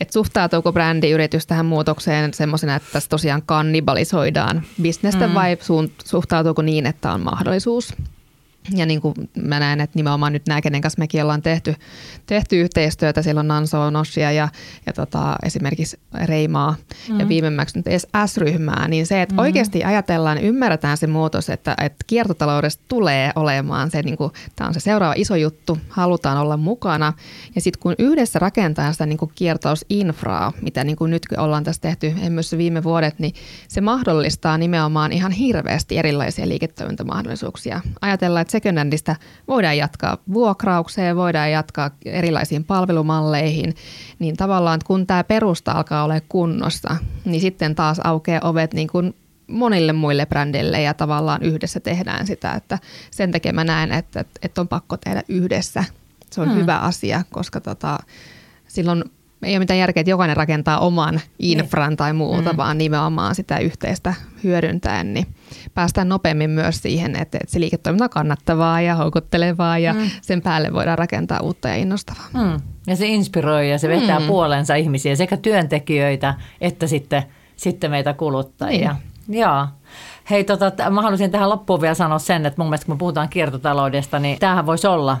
että suhtautuuko brändiyritys tähän muutokseen semmoisena, että tässä tosiaan kannibalisoidaan bisnestä mm. vai suhtautuuko niin, että on mahdollisuus ja niin kuin mä näen, että nimenomaan nyt nämä, kenen kanssa mekin ollaan tehty, tehty yhteistyötä, siellä on Nanso, Noshia ja, ja tota, esimerkiksi Reimaa mm. ja viimemmäksi nyt edes S-ryhmää, niin se, että mm. oikeasti ajatellaan, ymmärretään se muutos, että, että kiertotaloudesta tulee olemaan se, niin kuin, tämä on se seuraava iso juttu, halutaan olla mukana ja sitten kun yhdessä rakentaa sitä niin kuin kiertousinfraa, mitä niin kuin nyt ollaan tässä tehty myös viime vuodet, niin se mahdollistaa nimenomaan ihan hirveästi erilaisia liiketoimintamahdollisuuksia. Ajatellaan, että secondhandista voidaan jatkaa vuokraukseen, voidaan jatkaa erilaisiin palvelumalleihin, niin tavallaan kun tämä perusta alkaa olla kunnossa, niin sitten taas aukeaa ovet niin kuin monille muille brändeille ja tavallaan yhdessä tehdään sitä, että sen takia mä näen, että, että on pakko tehdä yhdessä. Se on hmm. hyvä asia, koska tota, silloin ei ole mitään järkeä, että jokainen rakentaa oman infran niin. tai muuta, mm. vaan nimenomaan sitä yhteistä hyödyntäen, niin päästään nopeammin myös siihen, että, se liiketoiminta on kannattavaa ja houkuttelevaa ja mm. sen päälle voidaan rakentaa uutta ja innostavaa. Mm. Ja se inspiroi ja se vetää mm. puolensa ihmisiä, sekä työntekijöitä että sitten, sitten meitä kuluttajia. Niin. Joo. Hei, tota, mä haluaisin tähän loppuun vielä sanoa sen, että mun mielestä kun me puhutaan kiertotaloudesta, niin tämähän voisi olla,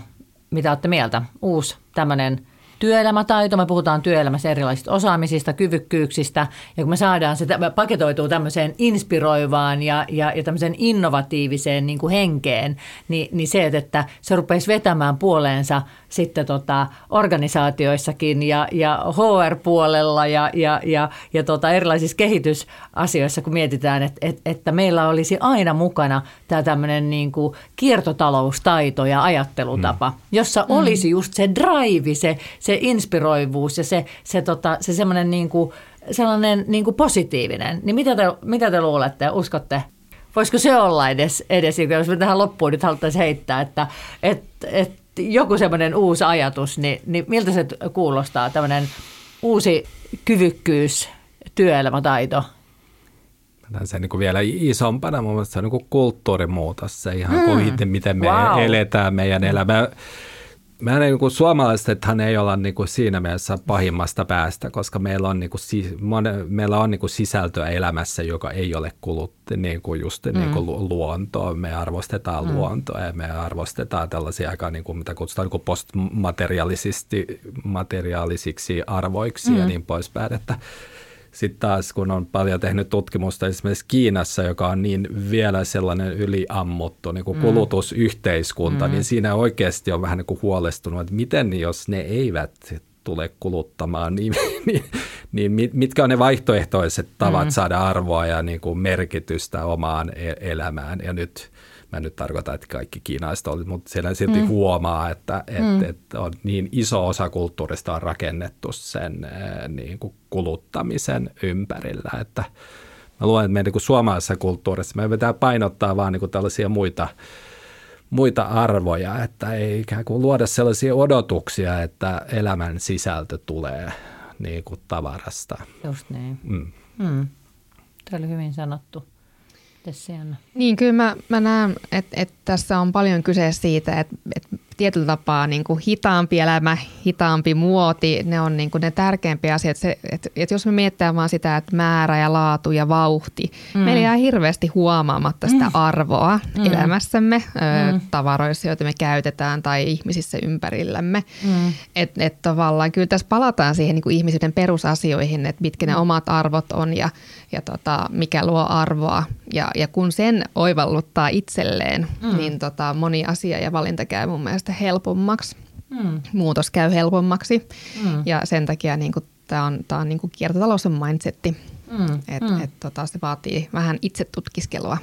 mitä olette mieltä, uusi tämmöinen – työelämätaito, me puhutaan työelämässä erilaisista osaamisista, kyvykkyyksistä, ja kun me saadaan se me paketoituu tämmöiseen inspiroivaan ja, ja, ja tämmöiseen innovatiiviseen niin kuin henkeen, niin, niin se, että se rupeisi vetämään puoleensa sitten tota, organisaatioissakin ja, ja HR-puolella ja, ja, ja, ja tota, erilaisissa kehitysasioissa, kun mietitään, että, että, että meillä olisi aina mukana tämä tämmöinen niin kuin kiertotaloustaito ja ajattelutapa, mm. jossa mm. olisi just se drive, se, se inspiroivuus ja se, se, tota, se semmoinen niin kuin, sellainen niin kuin positiivinen. Niin mitä te, mitä te luulette, uskotte? Voisiko se olla edes, edes jos me tähän loppuun nyt haluttaisiin heittää, että et, et joku semmoinen uusi ajatus, niin, niin miltä se kuulostaa, tämmöinen uusi kyvykkyys, työelämätaito? se niin kuin vielä isompana, mun mielestä se on niin kulttuurimuutos, se ihan mm. kuin miten me wow. eletään meidän elämää mehän niin kuin suomalaisethan ei olla niin kuin siinä mielessä pahimmasta päästä, koska meillä on, niin kuin, meillä on niin kuin sisältöä elämässä, joka ei ole kulutti niin kuin just mm. niin kuin luontoa. Me arvostetaan mm. luontoa ja me arvostetaan tällaisia aika, niin kuin, mitä kutsutaan niin postmateriaalisiksi arvoiksi mm. ja niin poispäin. Että sitten taas, kun on paljon tehnyt tutkimusta esimerkiksi Kiinassa, joka on niin vielä sellainen yliammuttu niin kuin mm. kulutusyhteiskunta, mm. niin siinä oikeasti on vähän niin kuin huolestunut, että miten jos ne eivät tule kuluttamaan, niin, niin, niin mitkä on ne vaihtoehtoiset tavat mm. saada arvoa ja niin kuin merkitystä omaan e-, elämään. Ja nyt mä nyt tarkoitan, että kaikki kiinalaiset oli, mutta siellä silti mm. huomaa, että, että, mm. että on niin iso osa kulttuurista on rakennettu sen niin kuin kuluttamisen ympärillä, että mä luulen, että meidän niin suomalaisessa kulttuurissa me pitää painottaa vaan niin kuin tällaisia muita, muita arvoja, että ei ikään kuin luoda sellaisia odotuksia, että elämän sisältö tulee niin kuin tavarasta. Just niin. Mm. Mm. Tämä oli hyvin sanottu. Niin, kyllä mä, mä näen, että, että tässä on paljon kyse siitä, että, että tietyllä tapaa niin kuin hitaampi elämä, hitaampi muoti, ne on niin kuin ne tärkeimpiä asioita. Se, että, että jos me mietitään vaan sitä, että määrä ja laatu ja vauhti, mm. meillä jää hirveästi huomaamatta sitä mm. arvoa mm. elämässämme, mm. tavaroissa, joita me käytetään tai ihmisissä ympärillämme. Mm. Että et tavallaan kyllä tässä palataan siihen niin kuin ihmisyyden perusasioihin, että mitkä ne mm. omat arvot on ja, ja tota, mikä luo arvoa. Ja, ja kun sen oivalluttaa itselleen, mm. niin tota, moni asia ja valinta käy mun mielestä helpommaksi. Mm. Muutos käy helpommaksi mm. ja sen takia niin tämä on, tää on niin kiertotalous on mindsetti. Mm. Että mm. et, tota, se vaatii vähän itse tutkiskelua.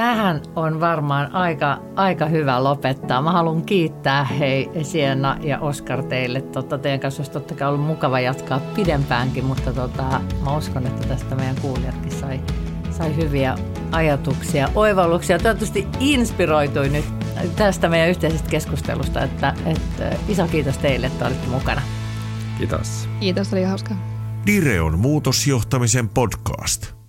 Tähän on varmaan aika, aika hyvä lopettaa. Mä haluan kiittää hei Sienna ja Oskar teille. Totta, teidän kanssa olisi totta kai ollut mukava jatkaa pidempäänkin, mutta tota, mä uskon, että tästä meidän kuulijatkin sai, sai hyviä ajatuksia, oivalluksia. Toivottavasti inspiroitui nyt tästä meidän yhteisestä keskustelusta, että, että iso kiitos teille, että olitte mukana. Kiitos. Kiitos, oli hauskaa. Direon muutosjohtamisen podcast.